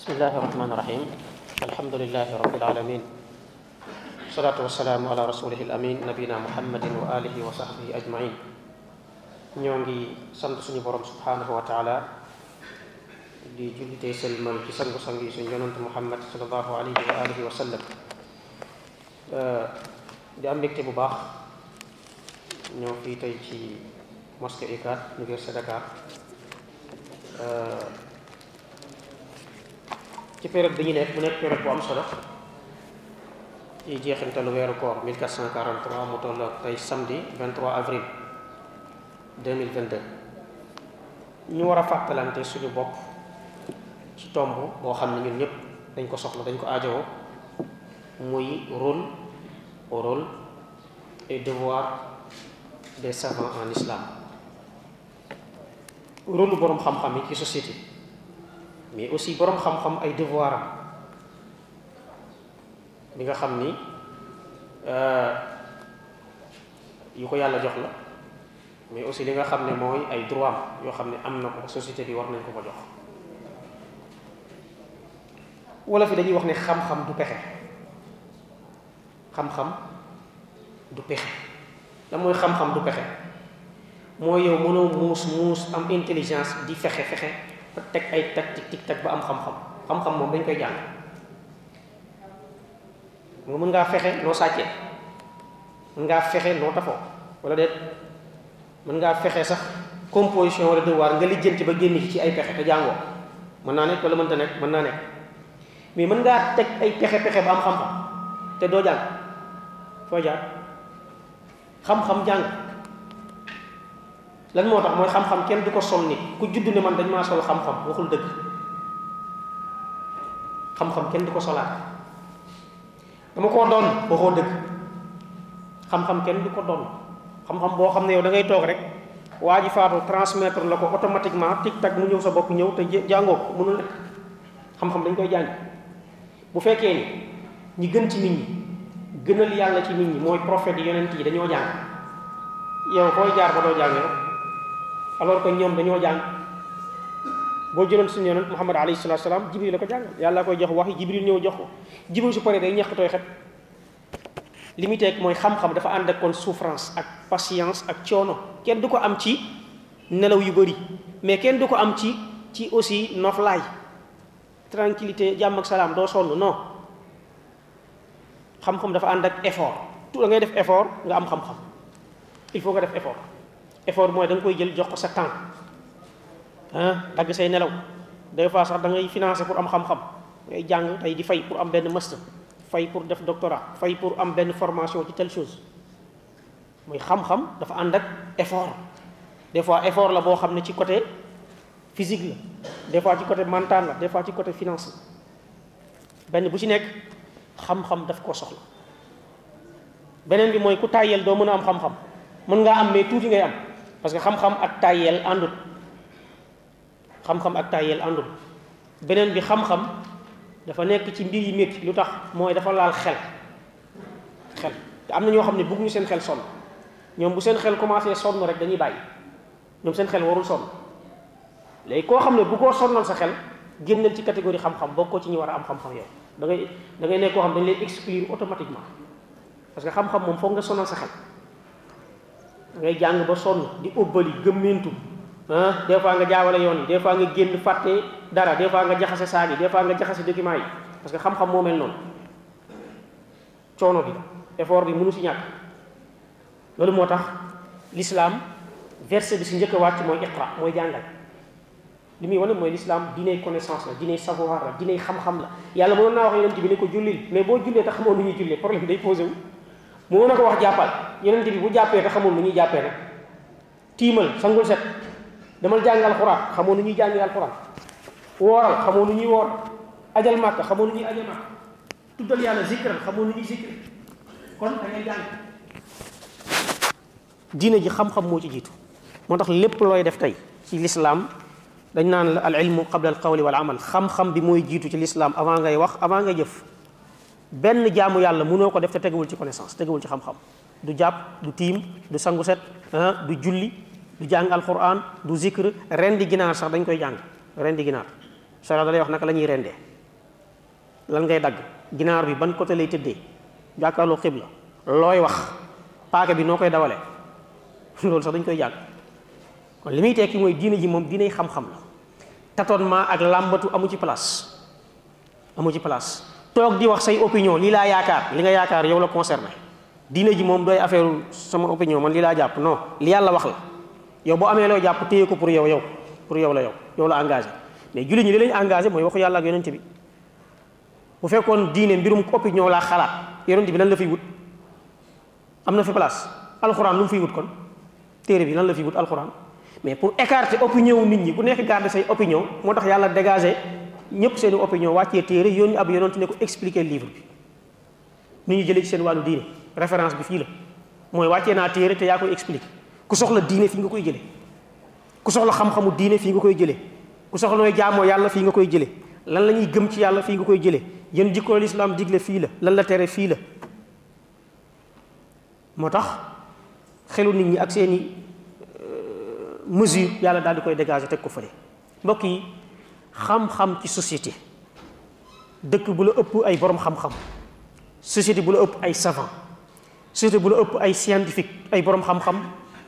بسم الله الرحمن الرحيم الحمد لله رب العالمين والصلاة والسلام على رسوله الأمين نبينا محمد وآله وصحبه أجمعين ñoo ngi sant suñu borom subhanahu wa taala di jullitee sëlmal ci sangu-sang yi suñu yonent muhammad sallallahu alayhi wa alihi wa sallam di am mbégte bu baax ñoo fii tey ci mosquée UCAD université Dakar ci période bi ñu nekk mu nekk période bu am solo ci jeexintalu weeru koor 1443 mu toll ak tey samedi 23 avril 2022 ñu war a fàttalante suñu bopp ci tomb boo xam ne ñun ñëpp dañ ko soxla dañ ko aajowoo muy rôle au rôle et devoir des savants en islam rôle borom xam-xam yi ci société mais aussi borom xam-xam ay devoir am bi nga xam ni euh, yu ko yàlla jox la mais aussi li nga xam ne mooy ay droit am yoo xam ne am na ko société bi war nañ ko ko jox wala fi dañuy wax ne xam-xam du pexe xam-xam du pexe la mooy xam-xam du pexe moo yow mënoo muus muus am intelligence di fexe fexe ba teg ay tactique tic tac ba am xam-xam xam-xam moom dañ koy jàng nga mën ngaa fexe loo sàccee mën ngaa fexe loo tafoo wala déet mën ngaa fexe sax composition wala devoir nga lijjanti ba génn ci ay pexe te jàngoo mën naa nekk wala mënta nekk mën naa nekk mais mën ngaa teg ay pexe pexe ba am xam-xam te doo jàng foo jaar xam-xam jàng lan moo tax mooy xam-xam kenn du ko sol nit ku judd ne man dañ maa sol xam-xam waxul dëgg xam-xam kenn du ko solaat dama koo doon waxoo dëgg xam-xam kenn du ko doon xam-xam boo xam ne yow da ngay toog rek waa ji faatu transmettre la ko automatiquement tic tac mu ñëw sa bopp ñëw te jàngoo ko mënul nekk xam-xam dañ koy jàng bu fekkee ni ñi gën ci nit ñi gënal yàlla ci nit ñi mooy prophète yi yonent yi dañoo jàng yow fooy jaar ba doo jàng yow alors que ñoom dañoo jàng boo jëloon suñu yonent Muhammad alayhi salaatu salaam jibril la ko jàngal yàlla koy jox wax yi jibril ñëw jox ko jibril su paree day ñàkk tooy xet li muy teg mooy xam-xam dafa ànd ak kon souffrance ak patience ak coono kenn du ko am ci nelaw yu bëri mais kenn du ko am ci ci aussi noflaay tranquillité jàmm ak salaam doo sonn non xam-xam dafa ànd ak effort tout da ngay def effort nga am xam-xam il faut nga def effort effort mooy da nga koy jël jox ko sa temps ah dagg say nelaw des fois sax da ngay financer pour am xam-xam ngay jàng tey di fay pour am benn master fay pour def doctorat fay pour am benn formation ci telle chose muy xam-xam dafa ànd ak effort des fois effort la boo xam ne ci côté physique la des fois ci côté mental la des fois ci côté finance la benn bu ci nekk xam-xam daf koo soxla beneen bi mooy ku tàyyeel doo mën a am xam-xam mën ngaa am mais tuuti ngay am parce que xam-xam ak tàyyeel àndut xam-xam ak tàyyeel àndut beneen bi xam-xam dafa nekk ci mbir yi métti lu tax mooy dafa laal xel xel te am na ñoo xam ne bëgguñu seen xel sonn ñoom bu seen xel commencé sonn rek dañuy bàyyi ñoom seen xel warul sonn léegi koo xam ne bu koo sonnal sa xel génnal ci catégorie xam-xam bokkoo ci ñu war a am xam-xam yow da ngay da ngay nekk koo xam dañ lay exclure automatiquement parce que xam-xam moom foog nga sonal sa xel da ngay jàng ba sonn di ubbali gëmmintu ah des fois nga jaawale yoon yi des fois nga génn fàtte dara des fois nga jaxase saag yi des fois nga jaxase documents yi parce que xam-xam moo mel noonu coono bi effort bi mënu si ñàkk loolu moo tax l'islam verset bi si njëkk a wàcc mooy iqra mooy jàngal li muy wane mooy l'islam dinay connaissance la dinay savoir la dinay xam-xam la yàlla mënoon naa wax yonent bi ne ko jullil mais boo jullee te xamoon lu ñuy jullee problème day posé wu mu mën a ko wax jàppal yonent bi bu jàppee te xamoon lu ñuy jàppee nag tiimal sangul set demal jàngi alxuraan xamoo nu ñuy jàngi alxuraan wooral xamoo nu ñuy woor ajal màkk xamoo nu ñuy ajal màkk tuddal yàlla zikran xamoo nu ñuy zikr kon da ngay jàng diine ji xam-xam moo ci jiitu moo tax lépp looy def tey ci lislaam dañ naan la al ilmu qabla al qawli wal amal xam-xam bi mooy jiitu ci lislaam avant ngay wax avant ngay jëf benn jaamu yàlla mënoo ko def te tegewul ci connaissance tegewul ci xam-xam du jàpp du tiim du sangu set ah du julli du jàng alquran du zikr rendi ginaar sax dañ koy jàng rendi ginaar sara da lay wax naka la ñuy rendee lan ngay dagg ginaar bi ban côté lay tëddee jàkkaarloo xibla looy wax paaka bi noo koy dawale loolu sax dañ koy jàng kon li muy tekki mooy diine ji moom diiney xam-xam la tâtonnement ak làmbatu amu ci place amu ci place toog di wax say opinion lii laa yaakaar li nga yaakaar yow la concerné diine ji moom doy affaire sama opinion man lii laa jàpp non li yàlla wax la yow boo amee loo jàpp téye ko pour yow yow pour yow la yow yow la engagé mais jullit ñi li lañ engagé mooy waxu yàlla ak yonent bi bu fekkoon diine mbirum opinion laa xalaat yonent bi lan la fiy wut am na fi place alxuraan lu mu fiy wut kon téere bi lan la fiy wut alxuraan mais pour écarter opinion nit ñi ku nekk garder say opinion moo tax yàlla dégagé ñëpp seeni opinion wàccee téere yónni ab yonent ne ko expliquer livre bi ni ñu jëlee ci seen wàllu diine référence bi fii la mooy wàccee naa téere te yaa koy expliqué ku soxla diine fii nga koy jëlee ku soxla xam-xamu diine fii nga koy jëlee ku soxla nooy jaamoo yàlla fii nga koy jëlee lan la ñuy gëm ci yàlla fii nga koy jëlee yéen jikko la lislaam digle fii la lan la tere fii la moo tax xelu nit ñi ak seeni mesure yàlla daal di koy dégager teg ko fële mbokk yi xam-xam ci société dëkk bu la ëpp ay borom xam-xam société bu la ëpp ay savant société bu la ëpp ay scientifique ay borom xam-xam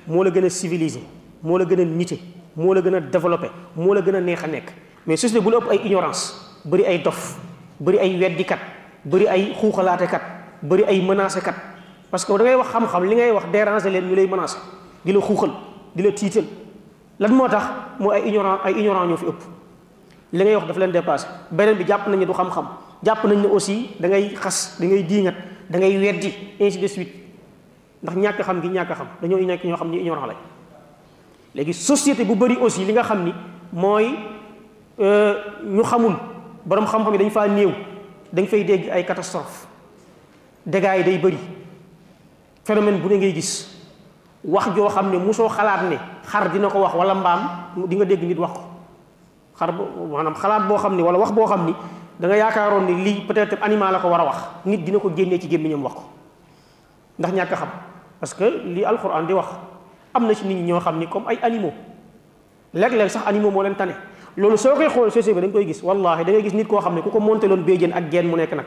moo la gën a civilisé moo la gën a nite moo la gën a développé moo la gën a neex a nekk mais société bu la ëpp ay ignorance bëri ay dof bëri ay weddikat bëri ay xuuxalaatekat bëri ay menacé kat parce que da ngay wax xam-xam li ngay wax déranger leen ñu lay menacé di la xuuxal di la tiital lan moo tax mu ay ignorant ay ignorant ñoo fi ëpp li ngay wax dafa leen dépassé beneen bi jàpp nañu du xam-xam jàpp nañ ne aussi da ngay xas da ngay diingat da ngay weddi ainsi de suite ndax ñàkk xam gi ñàkk xam dañoo nekk ñoo xam ni ignorant lañ léegi société bu bëri aussi li nga xam ni mooy ñu xamul borom xam-xam yi dañ faa néew dañ fay dégg ay catastrophe dégâts yi day bëri phénomène bu ne ngay gis wax joo xam ne mosoo xalaat ne xar dina ko wax wala mbaam di nga dégg nit wax ko xar maanaam xalaat boo xam ne wala wax boo xam ni da nga yaakaaroon ni lii peut-être animal la ko war a wax nit dina ko génnee ci gémmiñam wax ko ndax ñàkk a xam parce que li alxuraan di wax am na ci nit ñi ñoo xam ni comme ay animaux léeg-léeg sax animaux moo leen tane loolu soo koy xool société bi dañ koy gis wallaahi da ngay gis nit koo xam ne ku ko monté loon béjjén ak geen mu nekk nag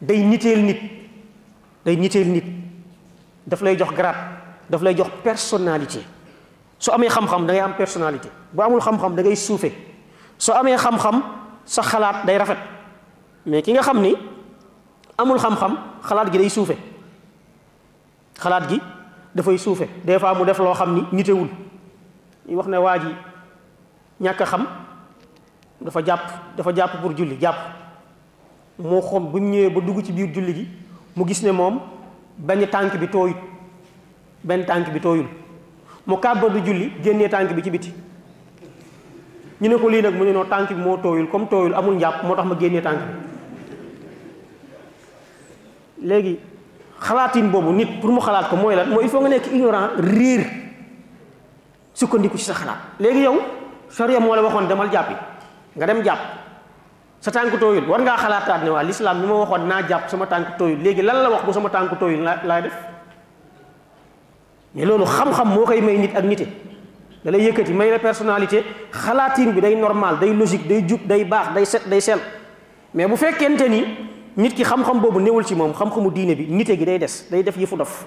day niteel nit day niteel nit daf lay jox grade daf lay jox personnalité su amee xam-xam da ngay am personnalité bu amul xam-xam da ngay suufe soo amee xam-xam sa xalaat day rafet mais ki nga xam ni amul xam-xam xalaat gi day suufe xalaat gi dafay suufe des fois mu def loo xam ni nitewul ñu wax ne waa ji ñàkk a xam dafa jàpp dafa jàpp pour julli jàpp moo xam bu ñëwee ba dugg ci biir julli gi mu gis ne moom benn tànk bi tooyut benn tànk bi tooyul mu kàbbar du julli génnee tànk bi ci biti ñu ne ko lii nag mu ne noo tànk bi moo tooyul comme tooyul amul njàpp moo tax ma génnee tànk bi léegi xalaatin boobu nit pour mu xalaat ko mooy lan mooy il faut nga nekk ignorant riir sukkandiku ci sa xalaat léegi yow charia moo la waxoon demal jàppi nga dem jàpp sa tànk tooyul war ngaa xalaataat ne waa lislaam bi ma waxoon naa jàpp sama tànk tooyul léegi lan la wax bu sama tànk tooyul laay def mais loolu xam-xam moo koy may nit ak nite da lay yëkkati may la personnalité xalaatin bi day normal day logique day jub day baax day set day sel mais bu fekkente ni nit ki xam-xam boobu newul ci moom xam-xamu diine bi nite gi day des day def yëfu dof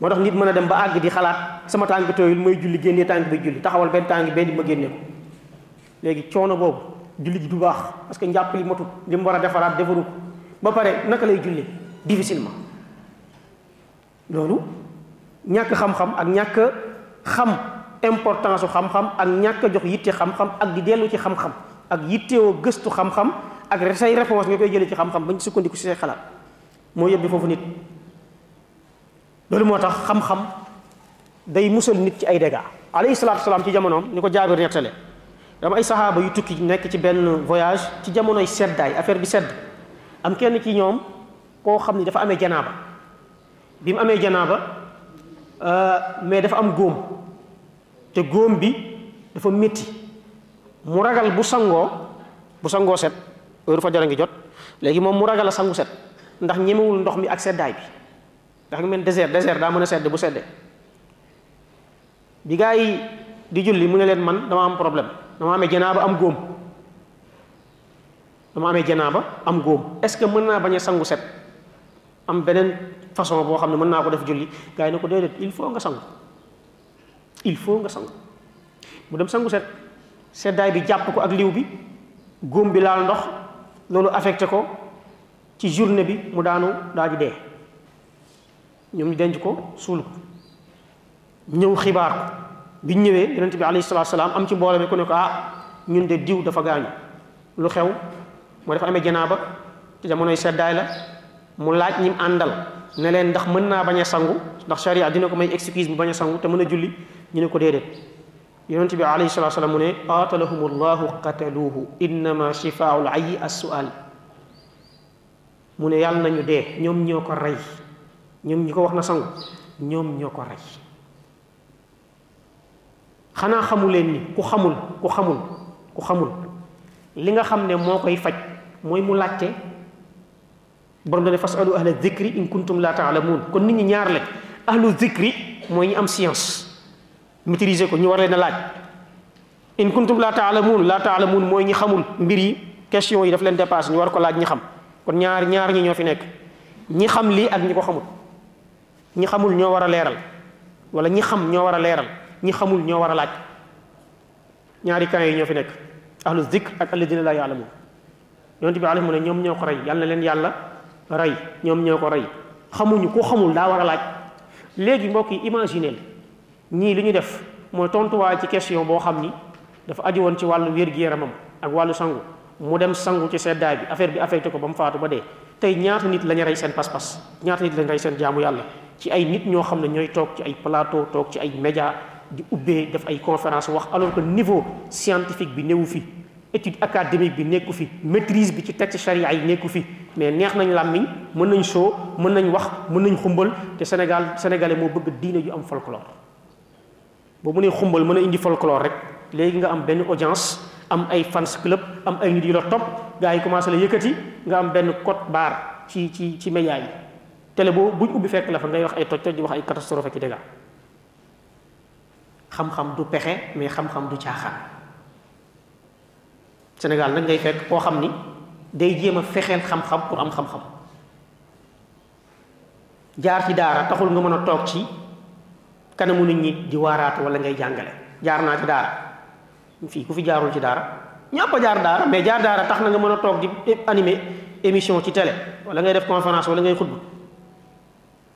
moo tax nit mën a dem ba àgg di xalaat sama tànk tooyul may julli génnee tànk bi julli taxawal benn tànk benn ma génne ko léegi coono boobu julli ji du baax parce que njàpp li matut li mu war a defaraat defaru ko ba pare naka lay julli difficilement loolu ñàkk xam-xam ak ñàkk xam importance su xam-xam ak ñàkk a jox yitte xam-xam ak di dellu ci xam-xam ak yittewoo gëstu xam-xam ak say réponse nga koy jëlee ci xam-xam bañ sukkandiku si say xalaat moo yóbbu foofu nit loolu moo tax xam-xam day musal nit ci ay dégâts alayhi salaatu salaam ci jamonoom ni ko jaabir nettale dama ay saxaaba yu tukki nekk ci benn voyage ci jamonoy seddaay affaire bi sedd am kenn ci ñoom koo xam ni dafa amee janaaba bi mu amee janaaba mais dafa am góom te góom bi dafa métti mu ragal bu sangoo bu sangoo set heure fajar a ngi jot léegi moom mu ragal a sangu set ndax ñemewul ndox mi ak seddaay bi ndax ngi mel désert désert daa mën a sedd bu seddee bi gaa yi di julli mu ne leen man dama am problème dama amee janaaba am góom dama amee janaaba am góom est-ce que mën naa bañ a sangu set am beneen façon boo xam ne mën naa ko def julli gars yi ne ko déedéet il faut nga sangu il faut nga sangu mu dem sangu set seddaay bi jàpp ko ak liw bi góom bi laal ndox loolu affecté ko ci journée bi mu daanu daal di dee ñoom ñu denc ko suul ko ñëw xibaar ko bi ñu ñëwee yonent bi alayhi salaatu salaam am ci mbooloo mi ku ne ko ah ñun de diw dafa gaañu lu xew moo dafa amee janaaba te jamonoy seddaay la mu laaj ñim àndal ne leen ndax mën naa bañ a sangu ndax sharia dina ko may excuse bu bañ a sangu te mën a julli ñu ne ko déedéet yonent bi alayhi salaatu salaam mu ne qatalahum allahu qataluuhu innama shifaau l ayi assual mu ne yàlla nañu dee ñoom ñoo ko rey ñoom ñi ko wax na sangu ñoom ñoo ko rey xanaa xamu leen ni ku xamul ku xamul ku xamul li nga xam ne moo koy faj mooy mu laajte borom dane fasalu ahla zikri in kuntum la taalamuun kon nit ñi ñaar la ahlu zikri mooy ñu am science maîtriser ko ñu war leen a laaj in kuntum laa taalamuun laa taalamuun mooy ñi xamul mbir yi question yi daf leen dépassé ñu war ko laaj ñi xam kon ñaar ñaar ñi ñoo fi nekk ñi xam lii ak ñi ko xamul ñi xamul ñoo war a leeral wala ñi xam ñoo war a leeral ñi xamul ñoo war a laaj ñaari camp yi ñoo fi nekk ahlu zikr ak alladina laa yaalamuun yonent bi alayhi mu ne ñoom ñoo ko rey yàlla na leen yàlla rey ñoom ñoo ko rey xamuñu ku xamul daa war a laaj léegi mbokk yi imagineel ñii li ñu def mooy tontuwaay ci question boo xam ni dafa aju woon ci wàllu wér-gu-yaramam ak wàllu sangu mu dem sangu ci seddaay bi affaire bi affecté ko ba mu faatu ba dee tey ñaata nit lañu rey seen pas-pas ñaata nit lañu rey seen jaamu yàlla ci ay nit ñoo xam ne ñooy toog ci ay plateau toog ci ay média di ubbee def ay conférence wax alors que niveau scientifique bi néewu fi étude académique bi nekku fi maîtrise bi ci texte charia yi nekku fi mais neex nañ làmmiñ mën nañ soo mën nañ wax mën nañ xumbal te Sénégal sénégalais moo bëgg diine ju am folklore boo mënee xumbal mën a indi folklore rek léegi nga am benn audience am ay fans club am ay nit yu la topp gars yi commencé la yëkkati nga am benn code barre ci ci ci média yi télé boo buñ ubbi fekk la fa ngay wax ay toj toj di wax ay catastrophe ak i dégâts xam-xam du pexe mais xam-xam du caaxaan Sénégal nag ngay fekk koo xam ni day jéem a fexeel xam-xam pour am xam-xam jaar ci daara taxul nga mën a toog ci kanamu nit ñi di waaraatu wala ngay jàngale jaar naa ci daara fii ku fi jaarul ci daara ñëpp a jaar daara mais jaar daara tax na nga mën a toog di animer émission ci télé wala ngay def conférence wala ngay xutba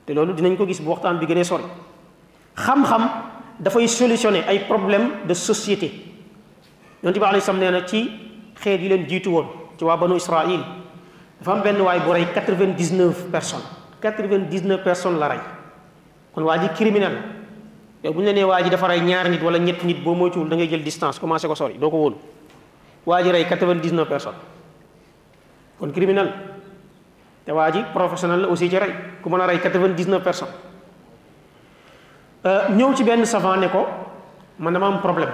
te loolu dinañ ko gis bu waxtaan bi gënee sori xam-xam dafay solutionner ay problème de société yonent bi alayhi salaam nee na ci xeet yi leen jiitu woon ci waa banu Israël dafa am benn waay bu rey quatre-vingt-dix-neuf personnes quatre-vingt-dix-neuf personnes la rey kon waa ji criminel yow bu ñu la nee waa ji dafa rey ñaari nit wala ñetti nit boo moytuwul da ngay jël distance commencé ko sori doo ko wóolu waa ji rey quatre-vingt-dix-neuf personnes kon criminel te waa ji professionnel la aussi ci rey ku mën a rey quatre-vingt-dix-neuf personnes ñëw ci benn savant ne ko man dama am problème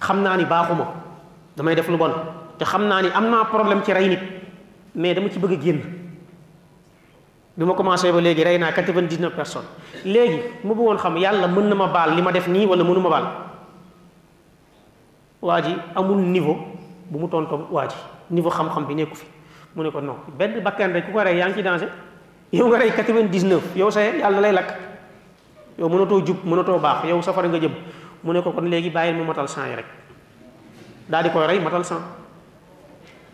xam naa ni baaxuma damay def lu bon te xam naa ni am naa problème ci rey nit mais dama ci bëgg a génn bi ma commencé ba léegi rey naa quatre-vingt-dix-neuf personnes léegi mu bëggoon xam yàlla mën na ma baal li ma def nii wala mënu ma baal waa ji amul niveau bu mu tontoom waa ji niveau xam-xam bi nekku fi mu ne ko non benn bakkan rek ku ko rey yaa ngi ci danger yow nga rey 99 yow sa yàlla lay lakk yow mënatoo jub mënatoo baax yow safara nga jëm mu ne ko kon léegi bàyyil mu matal sang yi rek daal di koy rey matal sang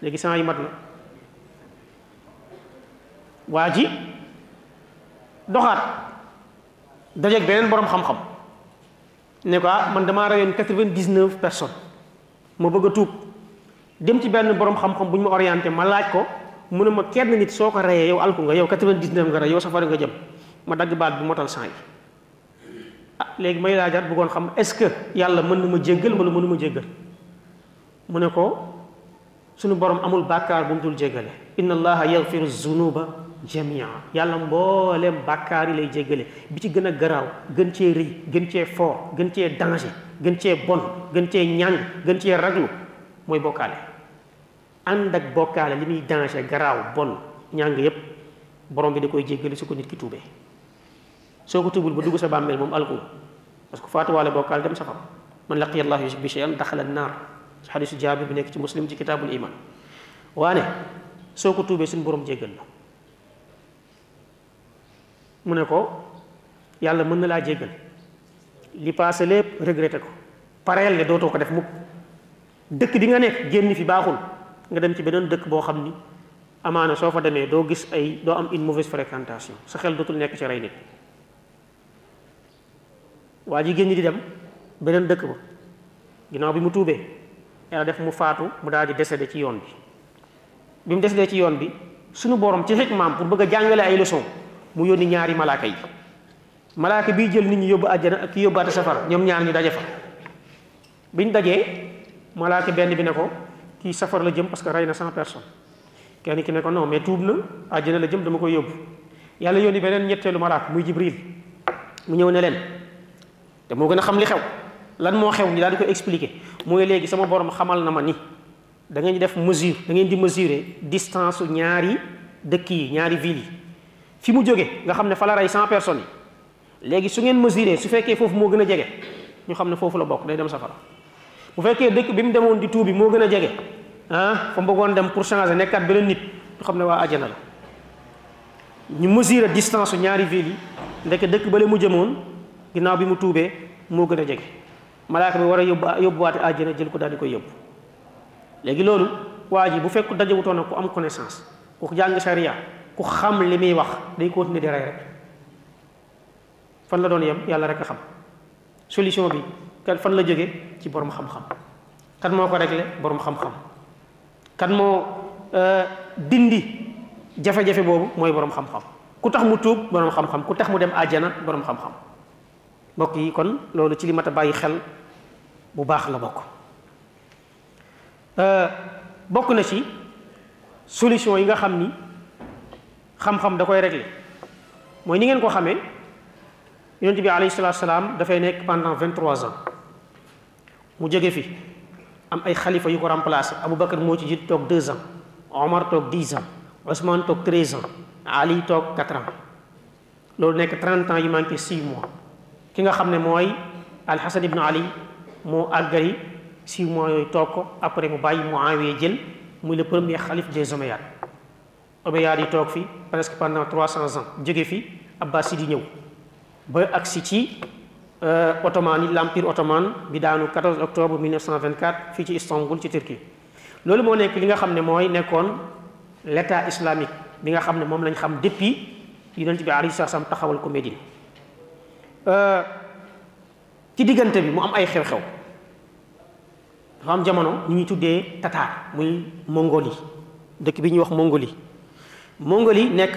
léegi sang yi mat na waa ji doxaat dajeeg beneen borom xam-xam ne ko ah man damaa rayoon quatre-vingt-dix-neuf personnes ma bëgg a tuub dem ci benn borom xam-xam bu ñu ma orienté ma laaj ko mu ne ma kenn nit soo ko reyee yow alku nga yow quatre-vingt-dix-neuf nga rey yow safara nga jëm ma dagg baat bi motal sang yi ah léegi may laajaat bëggoon xam est-ce que yàlla mën na ma jéggal wala mënu ma jéggal mu ne ko suñu borom amul bàkkaar bu mu dul jéggale inna allaha yaghfiru zunuba jamia yàlla mbooleem bàkkaar yi lay jéggale bi ci gën a garaaw gën cee rëy gën cee fort gën cee danger gën cee bon gën cee ñàng gën cee raglu mooy bokkaale ànd ak bokkaale li muy danger garaaw bon ñàng yépp borom bi da koy jéggale su ko nit ki tuubee soo ko tuubul ba dugg sa bàmmeel moom alku parce que faatuwaale bokkaal dem safar man laqiya allah yushrik bi shay'an daxala naar ci xadisu jaabir bi nekk ci muslim ci kitaabul iman waane soo ko tuubee suñu borom jéggal la mu ne ko yàlla mën na laa jéggal li paase lépp regretté ko pareel ne dootoo ko def mukk dëkk bi nga nekk génn fi baaxul nga dem ci beneen dëkk boo xam ni amaana soo fa demee doo gis ay doo am une mauvaise fréquentation sa xel dootul nekk ci rey nit waa ji génn di dem beneen dëkk ba ginnaaw bi mu tuubee yàlla def mu faatu mu daal di décédé ci yoon bi bi mu décédé ci yoon bi suñu borom ci xikmaam pour bëgg a jàngale ay leçon mu yónni ñaari malaaka yi malaaka biy jël nit ñi yóbbu àjjana ak ki yóbbaate safara ñoom ñaar ñu daje fa biñ dajee malaaka benn bi ne ko kii safar la jëm parce que rey na cent personnes kenn ki ne ko non mais tuub na àjjana la jëm dama koy yóbbu yàlla yónni beneen ñetteelu malaaka muy jibril mu ñëw ne leen te moo gën a xam li xew lan moo xew ñu daal di ko expliquer mooy léegi sama borom xamal na ma ni da ngeen di def mesure da ngeen di mesurer distance ñaari dëkk yi ñaari villes yi fi mu jóge nga xam ne fa la rey cent personnes léegi su ngeen mesuré su fekkee foofu moo gën a jege ñu xam ne foofu la bokk day dem safara bu fekkee dëkk bi mu demoon di tuubi moo gën a jege ah fa mu bëggoon dem pour changer nekkaat beneen nit ñu xam ne waa àjjana la ñu mesuré distance su ñaari villes yi ndeke dëkk bale mu jëmoon ginnaaw bi mu tuubee moo gën a jege malaaka bi war a yóbbu yóbbuwaate àjjana jël ko daal di koy yóbbu léegi loolu waa ji bu fekk dajewutoon nag ku am connaissance ku jàng charia ku xam li muy wax day continuer di rey rek fan la doon yem yàlla rek a xam solution bi kan fan la jóge ci borom xam-xam kan moo ko réglé borom xam-xam kan moo dindi jafe-jafe boobu mooy borom xam-xam ku tax mu tuub borom xam-xam ku tax mu dem àjjana borom xam-xam mbokk yi kon loolu ci li mat a bàyyi xel bu baax la bokk euh, bokk na ci solution yi nga xam ni xam-xam da koy régler mooy ni ngeen ko xamee yonent bi alayhi salaatu salaam dafay nekk pendant vingt trois ans mu jóge fi am ay xalifa yu ko remplacé Aboubacar moo ci jiit toog deux ans Omar toog dix ans Ousmane toog treize ans Ali toog quatre ans loolu nekk 30 ans yu manqué 6 mois ki nga xam ne mooy alxasan ibnu ali moo àggali 6 mois yooyu toog ko après mu bàyyi Muawiya jël muy le premier xalif des omeyyades omeyyades yi toog fi presque pendant 300 ans jóge fi abbasi di ñëw ba agsi ci ottoman yi l'empire ottoman bi daanu 14 octobre 1924 fii ci Istanbul ci Turquie loolu moo nekk li nga xam ne mooy nekkoon l'état islamique bi nga xam ne moom lañ xam depuis yonent bi alayhi salaam taxawal ko Médine euh, ci diggante bi mu am ay xew-xew dafa am jamono ñu ñuy tuddee Tatar muy Mongolie dëkk bi ñuy wax Mongolie Mongolie nekk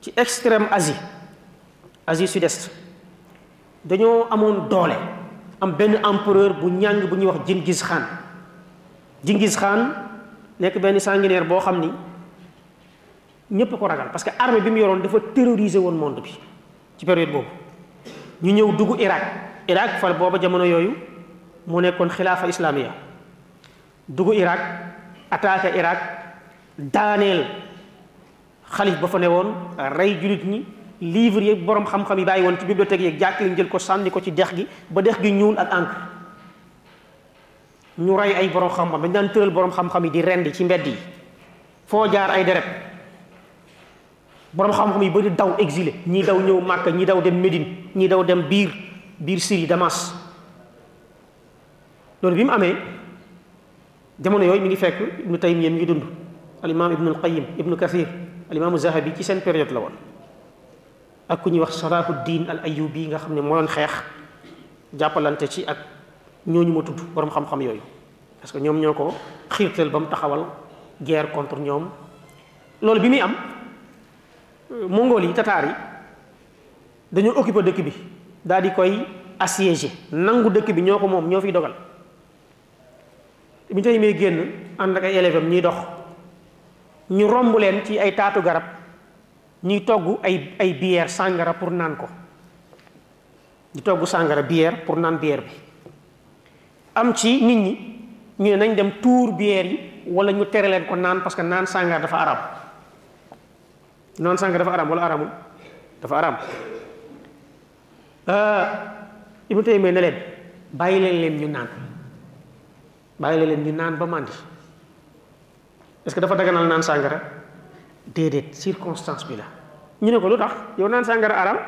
ci extrême Asie Asie sud-est dañoo amoon doole am benn empereur bu ñàng bu ñuy wax Gengis Khan Gengis Khan nekk benn sanguinaire boo xam ni ñëpp ko ragal parce que armée bi mu yoroon dafa terroriser woon monde bi ci période boobu ñu ñëw dugg Irak Irak fal booba jamono yooyu mu nekkoon xilaafa islamiya dugg Irak attaqué Irak daaneel xalif ba fa ne woon rey julit ñi livre yi borom xam-xam yi bàyyi woon ci bibliothèque yeeg jàkk yi jël ko sànni ko ci dex gi ba dex gi ñuul ak encre ñu rey ay borom xam-xam dañ daan tëral borom xam-xam yi di rendi ci mbedd yi foo jaar ay deret borom xam-xam yi bari daw exilé ñii daw ñëw Màkka ñii daw dem Médine ñii daw dem biir biir Syrie Damas loolu bi mu amee jamono yooyu mi ngi fekk ibnu taymiya mi ngi dund al imam ibnu al qayim ibnu kathir al imam zahabi ci seen période la woon ak ku ñuy wax salahuddin al ayubi nga xam ne moo doon xeex jàppalante ci ak ñooñu ma tudd borom xam-xam yooyu parce que ñoom ñoo ko xiirtal ba mu taxawal guerre contre ñoom loolu bi muy am mongol yi tataar yi dañoo occupé dëkk bi daal di koy assiégé nangu dëkk bi ñoo ko moom ñoo fiy dogal bi tey may génn ànd ak ay élève am ñuy dox ñu romb leen ci ay taatu garab ñuy togg ay ay bière sàngara pour naan ko ñu togg sàngara bière pour naan bière bi am ci nit ñi ñu ne nañ dem tuur bière yi wala ñu tere leen ko naan parce que naan sàngara dafa araam naan sàngara dafa araam wala araamul dafa araam Ibnu Taymiya ne leen bàyyi leen leen ñu naan bàyyi leen leen ñu naan ba màndi est-ce que dafa daganal naan sàngara déedéet circonstance bi la ñu ne ko lu tax yow naan sàngara aram